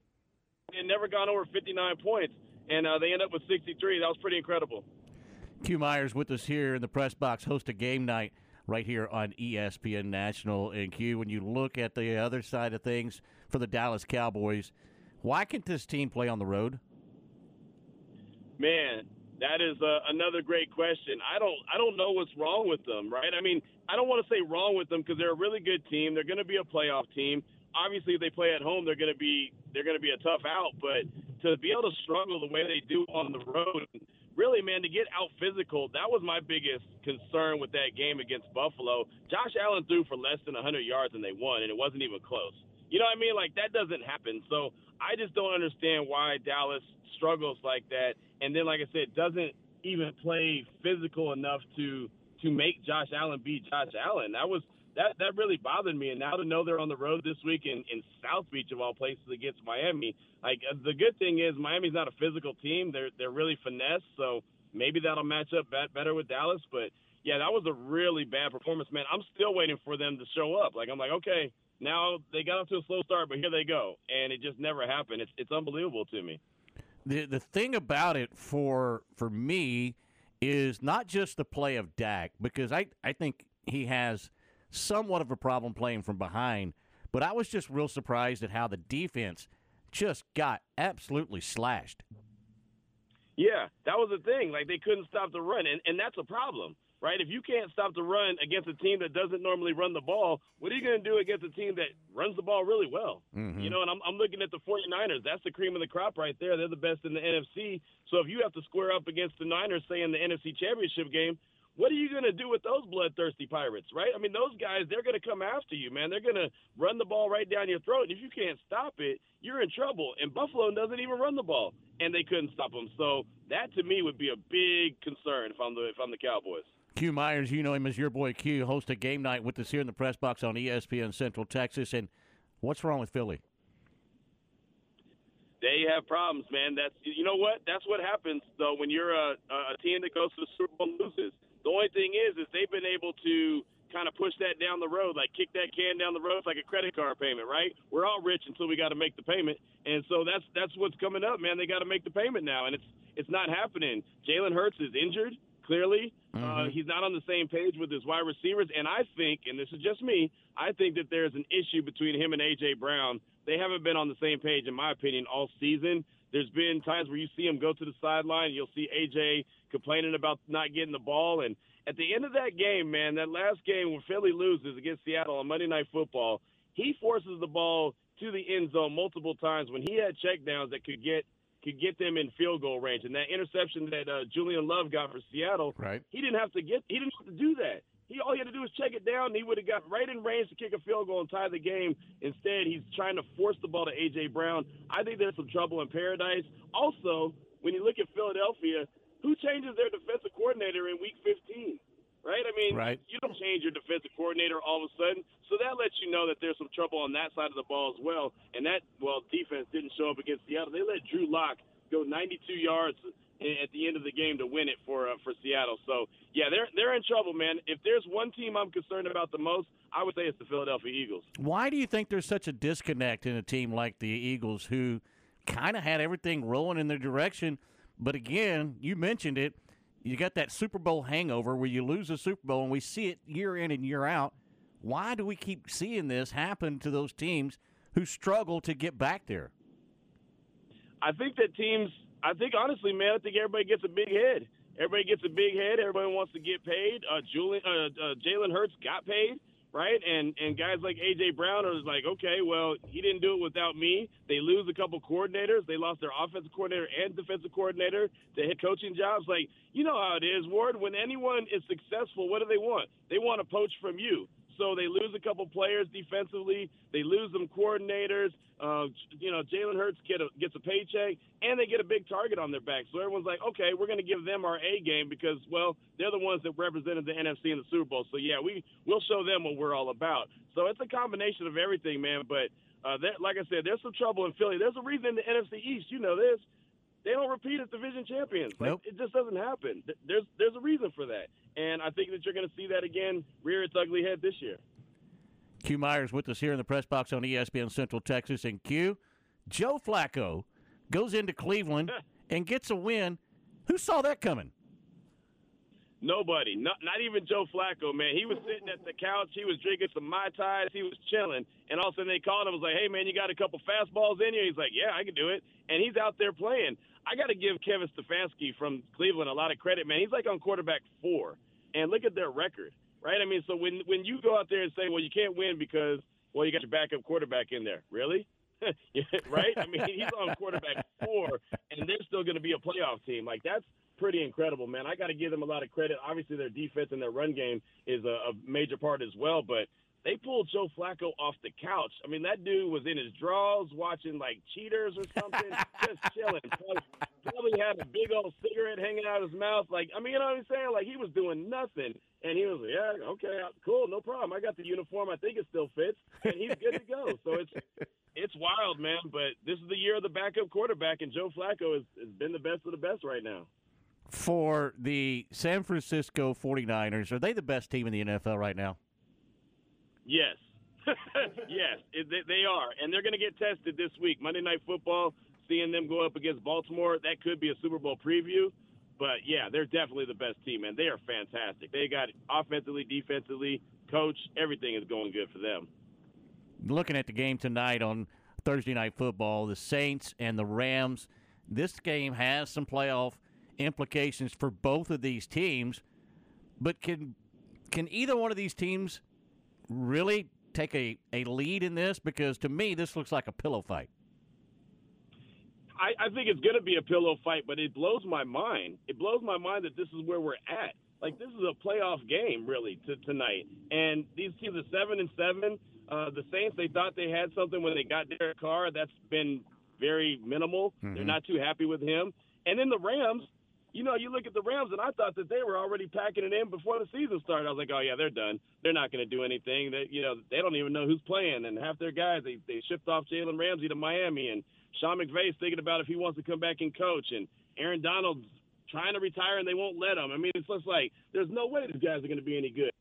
It never gone over 59 points, and uh, they end up with 63. That was pretty incredible. Q Myers with us here in the press box, host a game night right here on ESPN National. And Q, when you look at the other side of things for the Dallas Cowboys, why can't this team play on the road? Man, that is uh, another great question. I don't I don't know what's wrong with them, right? I mean, I don't want to say wrong with them because they're a really good team. They're going to be a playoff team. Obviously, if they play at home, they're going to be they're going to be a tough out. But to be able to struggle the way they do on the road, really, man, to get out physical, that was my biggest concern with that game against Buffalo. Josh Allen threw for less than 100 yards and they won, and it wasn't even close. You know what I mean? Like that doesn't happen. So I just don't understand why Dallas struggles like that. And then, like I said, doesn't even play physical enough to to make Josh Allen be Josh Allen. That was that that really bothered me. And now to know they're on the road this week in, in South Beach of all places against Miami, like uh, the good thing is Miami's not a physical team. They're they're really finesse. So maybe that'll match up bet- better with Dallas. But yeah, that was a really bad performance, man. I'm still waiting for them to show up. Like I'm like, okay, now they got off to a slow start, but here they go, and it just never happened. It's it's unbelievable to me. The the thing about it for for me is not just the play of Dak because I I think he has somewhat of a problem playing from behind, but I was just real surprised at how the defense just got absolutely slashed. Yeah, that was the thing. Like they couldn't stop the run, and and that's a problem, right? If you can't stop the run against a team that doesn't normally run the ball, what are you going to do against a team that runs the ball really well? Mm-hmm. You know, and I'm, I'm looking at the 49ers. That's the cream of the crop right there. They're the best in the NFC. So if you have to square up against the Niners, say in the NFC Championship game, what are you going to do with those bloodthirsty Pirates, right? I mean, those guys, they're going to come after you, man. They're going to run the ball right down your throat. And if you can't stop it, you're in trouble. And Buffalo doesn't even run the ball, and they couldn't stop them. So that to me would be a big concern if I'm the if I'm the Cowboys. Q Myers, you know him as your boy Q, host a game night with us here in the press box on ESPN Central Texas. And what's wrong with Philly? They have problems, man. That's you know what? That's what happens though when you're a, a team that goes to the Super Bowl loses. The only thing is, is they've been able to kind of push that down the road, like kick that can down the road. Like a credit card payment, right? We're all rich until we got to make the payment, and so that's that's what's coming up, man. They got to make the payment now, and it's it's not happening. Jalen Hurts is injured. Clearly, uh, he's not on the same page with his wide receivers, and I think, and this is just me, I think that there's an issue between him and AJ Brown. They haven't been on the same page, in my opinion, all season. There's been times where you see him go to the sideline, you'll see AJ complaining about not getting the ball, and at the end of that game, man, that last game when Philly loses against Seattle on Monday Night Football, he forces the ball to the end zone multiple times when he had checkdowns that could get could get them in field goal range. And that interception that uh, Julian Love got for Seattle, right? He didn't have to get he didn't have to do that. He all he had to do was check it down, and he would have got right in range to kick a field goal and tie the game. Instead, he's trying to force the ball to AJ Brown. I think there's some trouble in paradise. Also, when you look at Philadelphia, who changes their defensive coordinator in Week 15? Right? I mean, Right. you don't change your defensive coordinator all of a sudden. So that lets you know that there's some trouble on that side of the ball as well. And that, well, defense didn't show up against Seattle. They let Drew Lock go 92 yards at the end of the game to win it for uh, for Seattle. So yeah, they're they're in trouble, man. If there's one team I'm concerned about the most, I would say it's the Philadelphia Eagles. Why do you think there's such a disconnect in a team like the Eagles who kind of had everything rolling in their direction? But again, you mentioned it. You got that Super Bowl hangover where you lose a Super Bowl, and we see it year in and year out. Why do we keep seeing this happen to those teams who struggle to get back there? I think that teams. I think honestly, man, I think everybody gets a big head. Everybody gets a big head. Everybody wants to get paid. Uh, Julian, uh, uh, Jalen Hurts got paid, right? And and guys like AJ Brown are like, okay, well, he didn't do it without me. They lose a couple coordinators. They lost their offensive coordinator and defensive coordinator to head coaching jobs. Like, you know how it is, Ward. When anyone is successful, what do they want? They want to poach from you. So they lose a couple players defensively. They lose some coordinators. Uh, you know, Jalen Hurts get a, gets a paycheck, and they get a big target on their back. So everyone's like, okay, we're going to give them our A game because, well, they're the ones that represented the NFC in the Super Bowl. So yeah, we we'll show them what we're all about. So it's a combination of everything, man. But uh, like I said, there's some trouble in Philly. There's a reason in the NFC East. You know this. They don't repeat as division champions. Like, Nope. It just doesn't happen. There's there's a reason for that, and I think that you're going to see that again rear its ugly head this year. Q Myers with us here in the press box on ESPN Central Texas. And Q, Joe Flacco goes into Cleveland and gets a win. Who saw that coming? Nobody, not not even Joe Flacco, man. He was sitting at the couch, he was drinking some mai tais, he was chilling, and all of a sudden they called him. Was like, "Hey, man, you got a couple fastballs in you?" He's like, "Yeah, I can do it," and he's out there playing. I got to give Kevin Stefanski from Cleveland a lot of credit, man. He's like on quarterback four, and look at their record, right? I mean, so when when you go out there and say, "Well, you can't win because well, you got your backup quarterback in there," really? Right? I mean, he's on quarterback four, and they're still going to be a playoff team. Like that's pretty incredible, man. I got to give them a lot of credit. Obviously, their defense and their run game is a, a major part as well, but they pulled Joe Flacco off the couch. I mean, that dude was in his drawers watching like cheaters or something, just chilling. Probably, probably had a big old cigarette hanging out of his mouth. Like, I mean, you know what I'm saying? Like he was doing nothing, and he was like, "Yeah, okay, cool, no problem. I got the uniform. I think it still fits, and he's good to go." So it's it's wild, man. But this is the year of the backup quarterback, and Joe Flacco has, has been the best of the best right now. For the San Francisco 49ers, are they the best team in the NFL right now? Yes. yes, they, are. And they're going to get tested this week. Monday Night Football, seeing them go up against Baltimore, that could be a Super Bowl preview. But yeah, they're definitely the best team, and they are fantastic. They got offensively, defensively, coach, everything is going good for them. Looking at the game tonight on Thursday Night Football, the Saints and the Rams, this game has some playoff implications for both of these teams. But can can either one of these teams really take a, a lead in this? Because to me, this looks like a pillow fight. I, I think it's going to be a pillow fight, but it blows my mind. It blows my mind that this is where we're at. Like this is a playoff game, really, to, tonight. And these teams are seven and seven. Uh, the Saints, they thought they had something when they got Derek Carr. That's been very minimal. They're Mhm. not too happy with him. And then the Rams, you know, you look at the Rams, and I thought that they were already packing it in before the season started. I was like, oh yeah, they're done. They're not going to do anything. They, you know, they don't even know who's playing, and half their guys they they shipped off Jalen Ramsey to Miami, and Sean McVay's thinking about if he wants to come back and coach, and Aaron Donald's trying to retire, and they won't let him. I mean, it's just like there's no way these guys are going to be any good.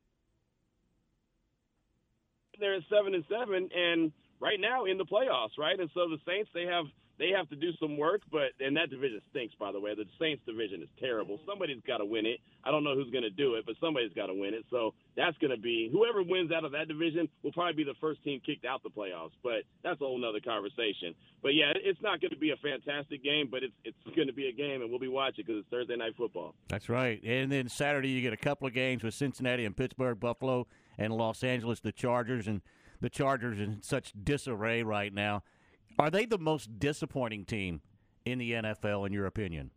They're at seven and seven, and right now in the playoffs, right? And so the Saints they have they have to do some work, but and that division stinks. By the way, the Saints division is terrible. Somebody's got to win it. I don't know who's going to do it, but somebody's got to win it. So that's going to be whoever wins out of that division will probably be the first team kicked out the playoffs. But that's a whole nother conversation. But yeah, it's not going to be a fantastic game, but it's it's going to be a game, and we'll be watching because it's Thursday night football. That's right. And then Saturday, you get a couple of games with Cincinnati and Pittsburgh, Buffalo, and Los Angeles, the Chargers. And the Chargers in such disarray right now. Are they the most disappointing team in the NFL, in your opinion?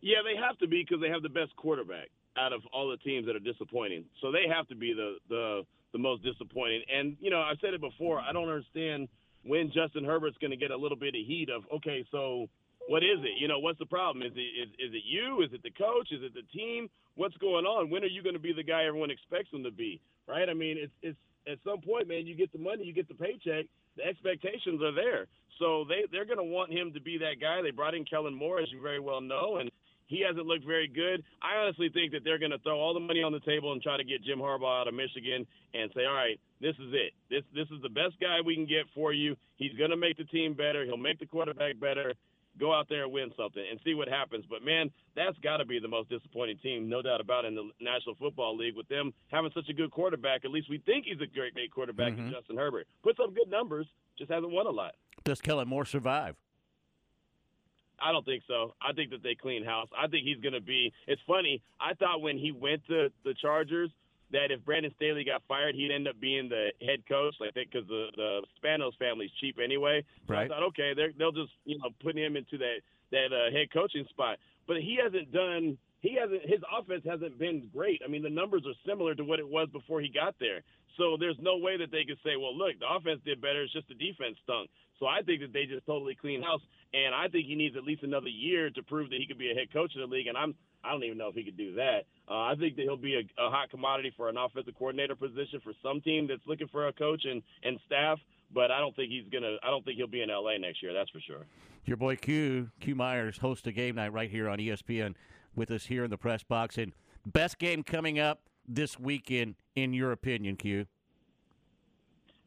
Yeah, they have to be because they have the best quarterback out of all the teams that are disappointing. So they have to be the the the most disappointing. And you know, I've said it before. I don't understand when Justin Herbert's going to get a little bit of heat of okay, so what is it? You know, what's the problem? Is it is, is it you? Is it the coach? Is it the team? What's going on? When are you going to be the guy everyone expects him to be? Right? I mean, it's it's at some point, man, you get the money, you get the paycheck, the expectations are there. So they they're going to want him to be that guy. They brought in Kellen Moore, as you very well know, and he hasn't looked very good. I honestly think that they're going to throw all the money on the table and try to get Jim Harbaugh out of Michigan and say, all right, this is it. This this is the best guy we can get for you. He's going to make the team better. He'll make the quarterback better. Go out there and win something and see what happens. But man, that's got to be the most disappointing team, no doubt about, it, in the National Football League with them having such a good quarterback. At least we think he's a great, great quarterback, in mm-hmm. Justin Herbert. Puts up good numbers, just hasn't won a lot. Does Kellen Moore survive? I don't think so. I think that they clean house. I think he's going to be. It's funny. I thought when he went to the Chargers that if Brandon Staley got fired, he'd end up being the head coach, like because the the Spanos family's cheap anyway. So Right. I thought, okay, they're, they'll just you know put him into that that uh, head coaching spot. But he hasn't done he hasn't his offense hasn't been great. I mean, the numbers are similar to what it was before he got there. So there's no way that they could say, well, look, the offense did better. It's just the defense stunk. So I think that they just totally clean house, and I think he needs at least another year to prove that he could be a head coach in the league. And I'm I don't even know if he could do that. Uh, I think that he'll be a, a hot commodity for an offensive coordinator position for some team that's looking for a coach and and staff. But I don't think he's gonna. I don't think he'll be in LA next year. That's for sure. Your boy Q Q Myers hosts a game night right here on ESPN with us here in the press box. And best game coming up this weekend, in your opinion, Q?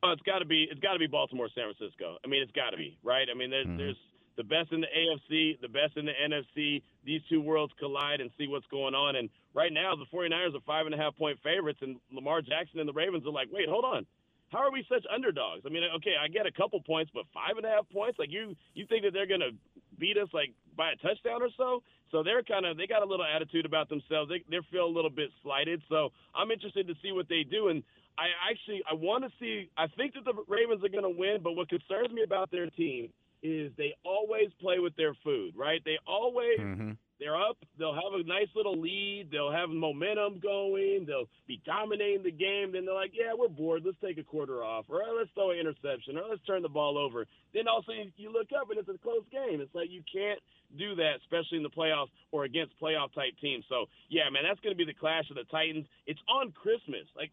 Oh, it's got to be it's got to be Baltimore, San Francisco. I mean, it's got to be right. I mean, there's Mm-hmm. there's the best in the AFC, the best in the NFC. These two worlds collide and see what's going on. And right now, the 49ers are five and a half point favorites, and Lamar Jackson and the Ravens are like, wait, hold on. How are we such underdogs? I mean, okay, I get a couple points, but five and a half points? Like you, you think that they're gonna beat us like by a touchdown or so? So they're kind of they got a little attitude about themselves. They they feel a little bit slighted. So I'm interested to see what they do. And I actually I want to see. I think that the Ravens are going to win. But what concerns me about their team is they always play with their food. Right? They always mm-hmm. They're up. They'll have a nice little lead. They'll have momentum going. They'll be dominating the game. Then they're like, yeah, we're bored. Let's take a quarter off. Or "Oh, let's throw an interception. Or let's turn the ball over. Then also you- look up and it's a close game. It's like you can't do that, especially in the playoffs or against playoff type teams. So yeah, man, that's going to be the clash of the Titans. It's on Christmas. Like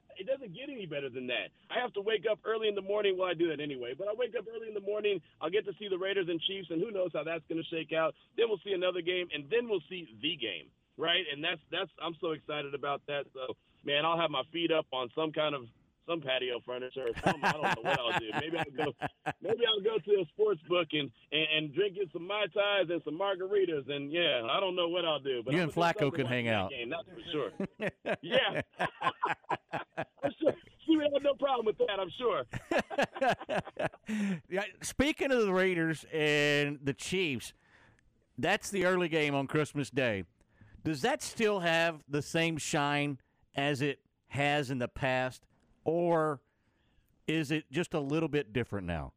get any better than that. I have to wake up early in the morning. Well, I do that anyway, but I wake up early in the morning. I'll get to see the Raiders and Chiefs, and who knows how that's going to shake out. Then we'll see another game, and then we'll see the game, right? And that's that's I'm so excited about that. So man, I'll have my feet up on some kind of some patio furniture or something. I don't know what I'll do. Maybe I'll go. Maybe I'll go to a sports book and and, and drink in some mai tais and some margaritas. And yeah, I don't know what I'll do. But You I'm and Flacco can hang out. Game, that's for sure. yeah. I'm sure. See, we have no problem with that. I'm sure. Yeah, speaking of the Raiders and the Chiefs, that's the early game on Christmas Day. Does that still have the same shine as it has in the past, or is it just a little bit different now?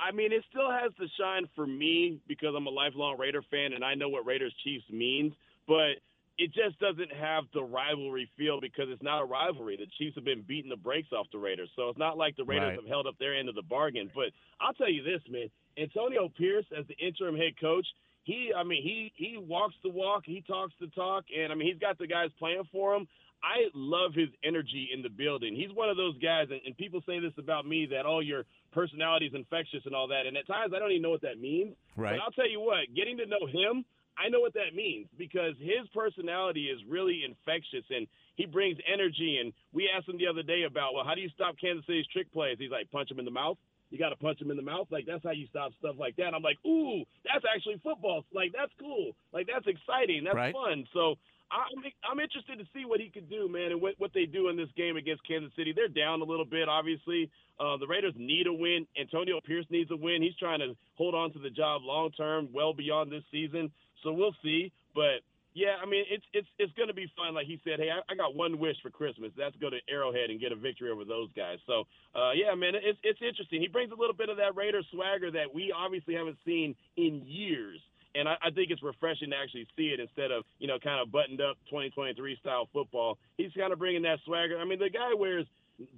I mean, it still has the shine for me because I'm a lifelong Raider fan and I know what Raiders Chiefs means, but it just doesn't have the rivalry feel because it's not a rivalry. The Chiefs have been beating the brakes off the Raiders, so it's not like the Raiders Right. have held up their end of the bargain. But I'll tell you this, man, Antonio Pierce as the interim head coach, he, I mean, he he walks the walk, he talks the talk, and I mean, he's got the guys playing for him. I love his energy in the building. He's one of those guys, and, and people say this about me that all your personality is infectious and all that. And at times, I don't even know what that means. Right. But I'll tell you what, getting to know him, I know what that means because his personality is really infectious and he brings energy. And we asked him the other day about, well, how do you stop Kansas City's trick plays? He's like, punch him in the mouth. You got to punch him in the mouth. Like, that's how you stop stuff like that. I'm like, ooh, that's actually football. Like, that's cool. Like, that's exciting. That's Right. fun. So I'm, I'm interested to see what he could do, man, and what, what they do in this game against Kansas City. They're down a little bit, obviously. Uh, the Raiders need a win. Antonio Pierce needs a win. He's trying to hold on to the job long term, well beyond this season. So we'll see. But yeah, I mean, it's it's it's going to be fun. Like he said, hey, I, I got one wish for Christmas. That's go to Arrowhead and get a victory over those guys. So uh, yeah, man, it's it's interesting. He brings a little bit of that Raider swagger that we obviously haven't seen in years. And I, I think it's refreshing to actually see it instead of, you know, kind of buttoned up 2023 style football. He's kind of bringing that swagger. I mean, the guy wears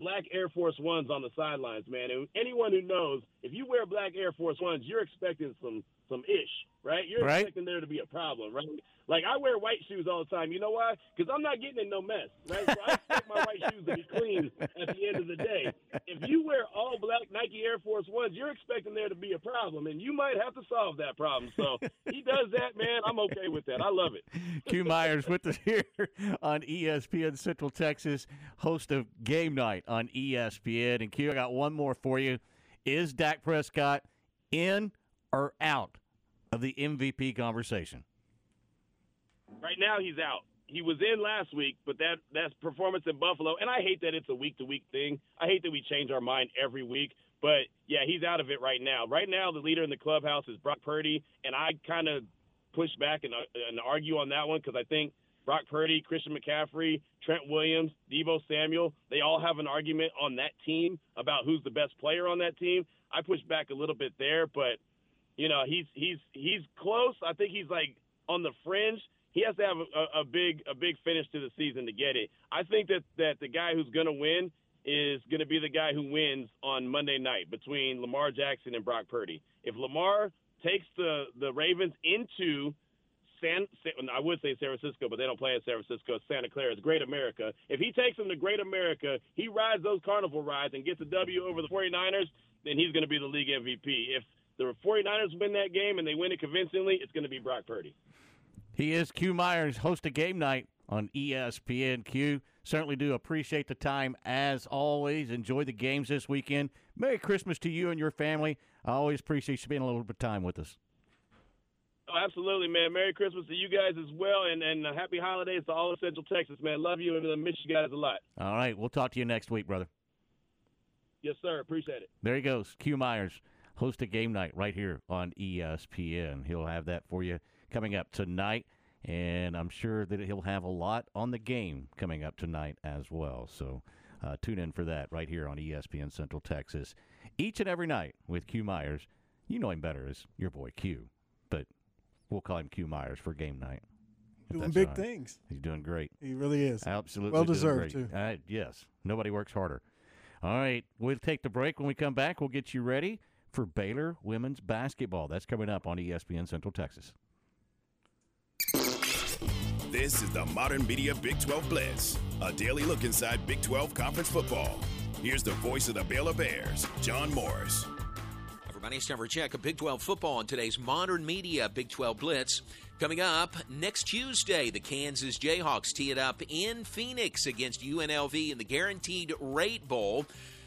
black Air Force Ones on the sidelines, man. And anyone who knows, if you wear black Air Force Ones, you're expecting some some ish, right? You're Right. expecting there to be a problem, right? Like I wear white shoes all the time. You know why? Because I'm not getting in no mess, right? So I expect my white shoes to be clean at the end of the day. If you wear all black Nike Air Force Ones, you're expecting there to be a problem, and you might have to solve that problem. So he does that, man. I'm okay with that. I love it. Q Myers with us here on ESPN Central Texas, host of Game Night on ESPN. And Q, I got one more for you. Is Dak Prescott in or out of the MVP conversation? Right now, he's out. He was in last week, but that that's performance in Buffalo, and I hate that it's a week to week thing. I hate that we change our mind every week. But yeah, he's out of it right now. Right now, the leader in the clubhouse is Brock Purdy, and I kind of push back and, uh, and argue on that one because I think Brock Purdy, Christian McCaffrey, Trent Williams, Deebo Samuel, they all have an argument on that team about who's the best player on that team. I push back a little bit there, but you know he's he's he's close. I think he's like on the fringe. he has to have a, a big a big finish to the season to get it. I think that that the guy who's going to win is going to be the guy who wins on Monday night between Lamar Jackson and Brock Purdy. If Lamar takes the the Ravens into San, I would say San Francisco, but they don't play in San Francisco. Santa Clara. It's Great America. If he takes them to Great America, he rides those carnival rides and gets a W over the 49ers, then he's going to be the league MVP. If the 49ers win that game and they win it convincingly, it's going to be Brock Purdy. He is Q Myers, host of Game Night on ESPN Q. Certainly do appreciate the time as always. Enjoy the games this weekend. Merry Christmas to you and your family. I always appreciate you spending a little bit of time with us. Oh, absolutely, man. Merry Christmas to you guys as well, and and uh, happy holidays to all of Central Texas, man. Love you and miss you guys a lot. All right, we'll talk to you next week, brother. Yes, sir. Appreciate it. There he goes. Q Myers, host a Game Night right here on ESPN. He'll have that for you coming up tonight, and I'm sure that he'll have a lot on the game coming up tonight as well. So uh, tune in for that right here on ESPN Central Texas each and every night with Q Myers. You know him better as your boy Q, but we'll call him Q Myers for Game Night. Doing big right. things. He's doing great. He really is. Absolutely. Well deserved, too. Uh, yes. Nobody works harder. All right. We'll take the break. When we come back, we'll get you ready for Baylor women's basketball. That's coming up on ESPN Central Texas. This is the Modern Media Big 12 Blitz, a daily look inside Big 12 conference football. Here's the voice of the Baylor Bears, John Morris. Everybody, it's time for a check of Big 12 football on today's Modern Media Big 12 Blitz. Coming up next Tuesday, the Kansas Jayhawks tee it up in Phoenix against UNLV in the Guaranteed Rate Bowl.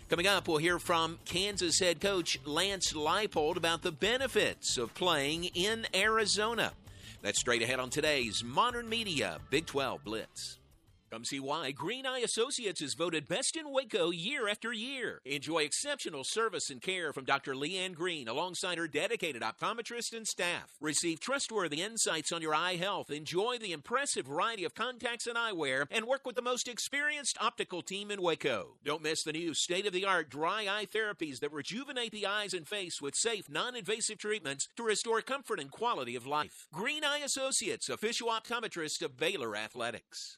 Coming up, we'll hear from Kansas head coach Lance Leipold about the benefits of playing in Arizona. That's straight ahead on today's Modern Media Big 12 Blitz. Come see why Green Eye Associates is voted best in Waco year after year. Enjoy exceptional service and care from Dr. Leanne Green alongside her dedicated optometrist and staff. Receive trustworthy insights on your eye health. Enjoy the impressive variety of contacts and eyewear and work with the most experienced optical team in Waco. Don't miss the new state of the art dry eye therapies that rejuvenate the eyes and face with safe, non invasive treatments to restore comfort and quality of life. Green Eye Associates, official optometrist of Baylor Athletics.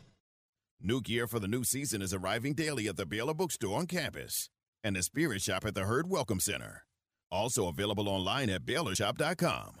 New gear for the new season is arriving daily at the Baylor Bookstore on campus and the Spirit Shop at the Hurd Welcome Center. Also available online at BaylorShop.com.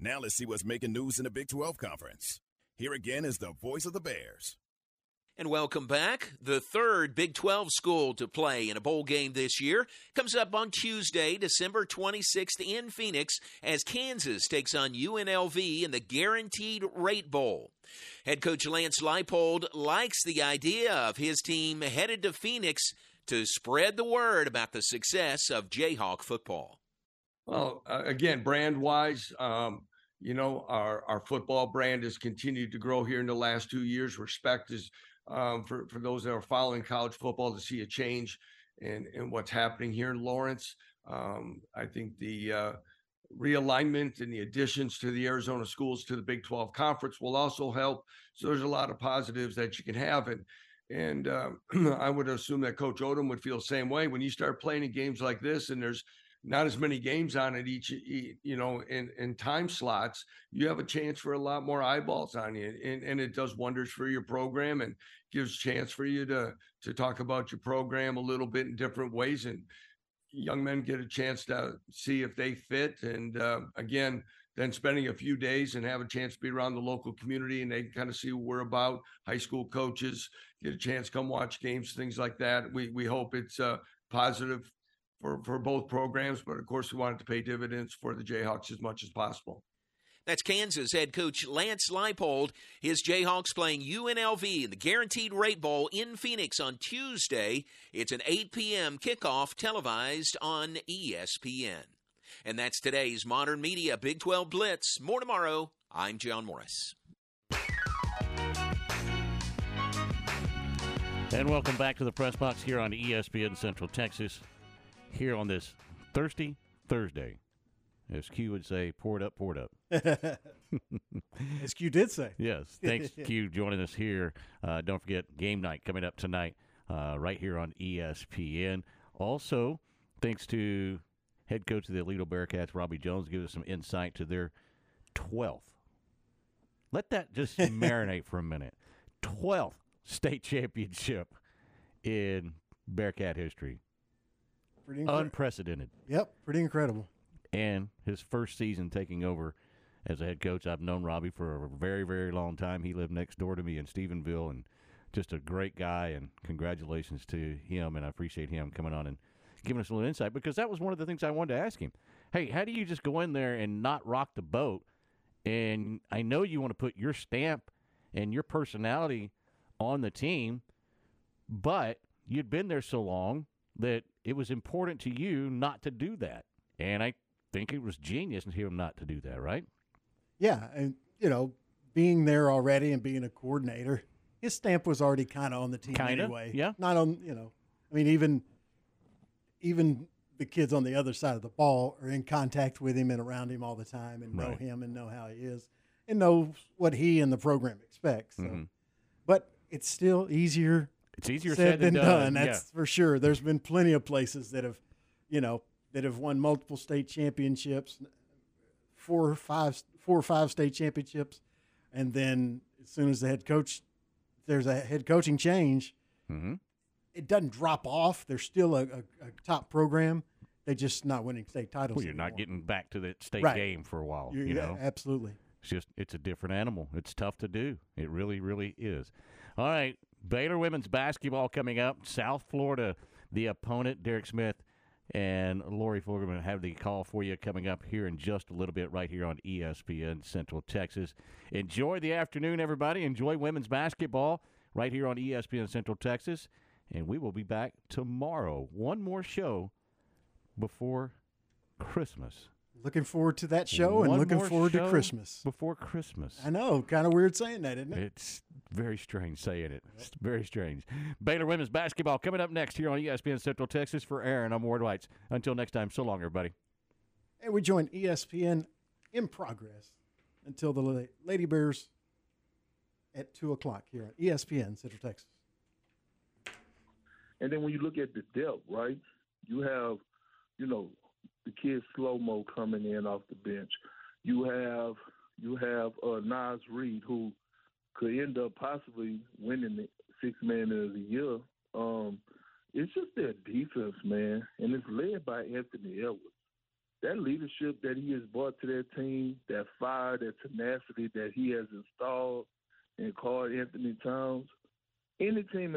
Now let's see what's making news in the Big 12 Conference. Here again is the voice of the Bears. And welcome back. The third Big 12 school to play in a bowl game this year comes up on Tuesday, December 26th in Phoenix as Kansas takes on UNLV in the Guaranteed Rate Bowl. Head coach Lance Leipold likes the idea of his team headed to Phoenix to spread the word about the success of Jayhawk football. Well, uh, again, brand wise, um, you know, our, our football brand has continued to grow here in the last two years. Respect is um, for, for those that are following college football to see a change in, in what's happening here in Lawrence. Um, I think the uh, realignment and the additions to the Arizona schools to the Big 12 conference will also help. So there's a lot of positives that you can have. And and um, I would assume that Coach Odom would feel the same way when you start playing in games like this and there's not as many games on it each, you know, in, in time slots, you have a chance for a lot more eyeballs on you. And, and it does wonders for your program and gives chance for you to, to talk about your program a little bit in different ways. And young men get a chance to see if they fit. And uh, again, then spending a few days and have a chance to be around the local community and they can kind of see what we're about. High school coaches get a chance come watch games, things like that. We we hope it's uh, positive for for both programs, but of course we wanted to pay dividends for the Jayhawks as much as possible. That's Kansas head coach Lance Leipold. His Jayhawks playing UNLV in the Guaranteed Rate Bowl in Phoenix on Tuesday. It's an 8 p.m. kickoff televised on ESPN. And that's today's Modern Media Big 12 Blitz. More tomorrow. I'm John Morris. And welcome back to the press box here on ESPN Central Texas. Here on this thirsty Thursday, as Q would say, pour it up, pour it up. As Q did say. Yes. Thanks, Q, joining us here. Uh, don't forget game night coming up tonight, uh, right here on ESPN. Also, thanks to head coach of the Aledo Bearcats, Robbie Jones, give us some insight to their 12th. Let that just marinate for a minute. 12th state championship in Bearcat history. Pretty incre- Unprecedented. Yep, pretty incredible. And his first season taking over as a head coach. I've known Robbie for a very, very long time. He lived next door to me in Stephenville and just a great guy. And congratulations to him. And I appreciate him coming on and giving us a little insight because that was one of the things I wanted to ask him. Hey, how do you just go in there and not rock the boat? And I know you want to put your stamp and your personality on the team, but you'd been there so long that it was important to you not to do that. And I think it was genius of him not to do that, right? Yeah, and you know, being there already and being a coordinator, his stamp was already kind of on the team Kinda, anyway. yeah. not on you know, I mean even even the kids on the other side of the ball are in contact with him and around him all the time and know Right. him and know how he is and know what he and the program expects. So. Mhm. But it's still easier. It's easier said, said than than done, That's for sure. There's been plenty of places that have, you know, that have won multiple state championships, four or five, four or five state championships, and then as soon as the head coach, there's a head coaching change, mm-hmm. it doesn't drop off. They're still a, a, a top program. They just not winning state titles. Well, you're not getting back to the state Right. game for a while. You're- you yeah, know, absolutely. It's just it's a different animal. It's tough to do. It really, really is. All right, Baylor women's basketball coming up. South Florida, the opponent, Derek Smith and Lori Fogleman have the call for you coming up here in just a little bit, right here on ESPN Central Texas. Enjoy the afternoon, everybody. Enjoy women's basketball right here on ESPN Central Texas, and we will be back tomorrow. One more show before Christmas. Looking forward to that show and looking more forward to Christmas. Before Christmas. I know, kind of weird saying that, isn't it? It's very strange saying it. It's very strange. Baylor women's basketball coming up next here on ESPN Central Texas for Aaron. I'm Ward Whites. Until next time, so long, everybody. And we join ESPN in progress until the Lady Bears at 2 o'clock here on ESPN Central Texas. And then when you look at the depth, right, you have, you know, the kid slow mo coming in off the bench. You have you have uh, Naz Reid who could end up possibly winning the six man of the year. Um, it's just their defense, man, and it's led by Anthony Edwards. That leadership that he has brought to their team, that fire, that tenacity that he has installed and Karl-Anthony Towns, any team in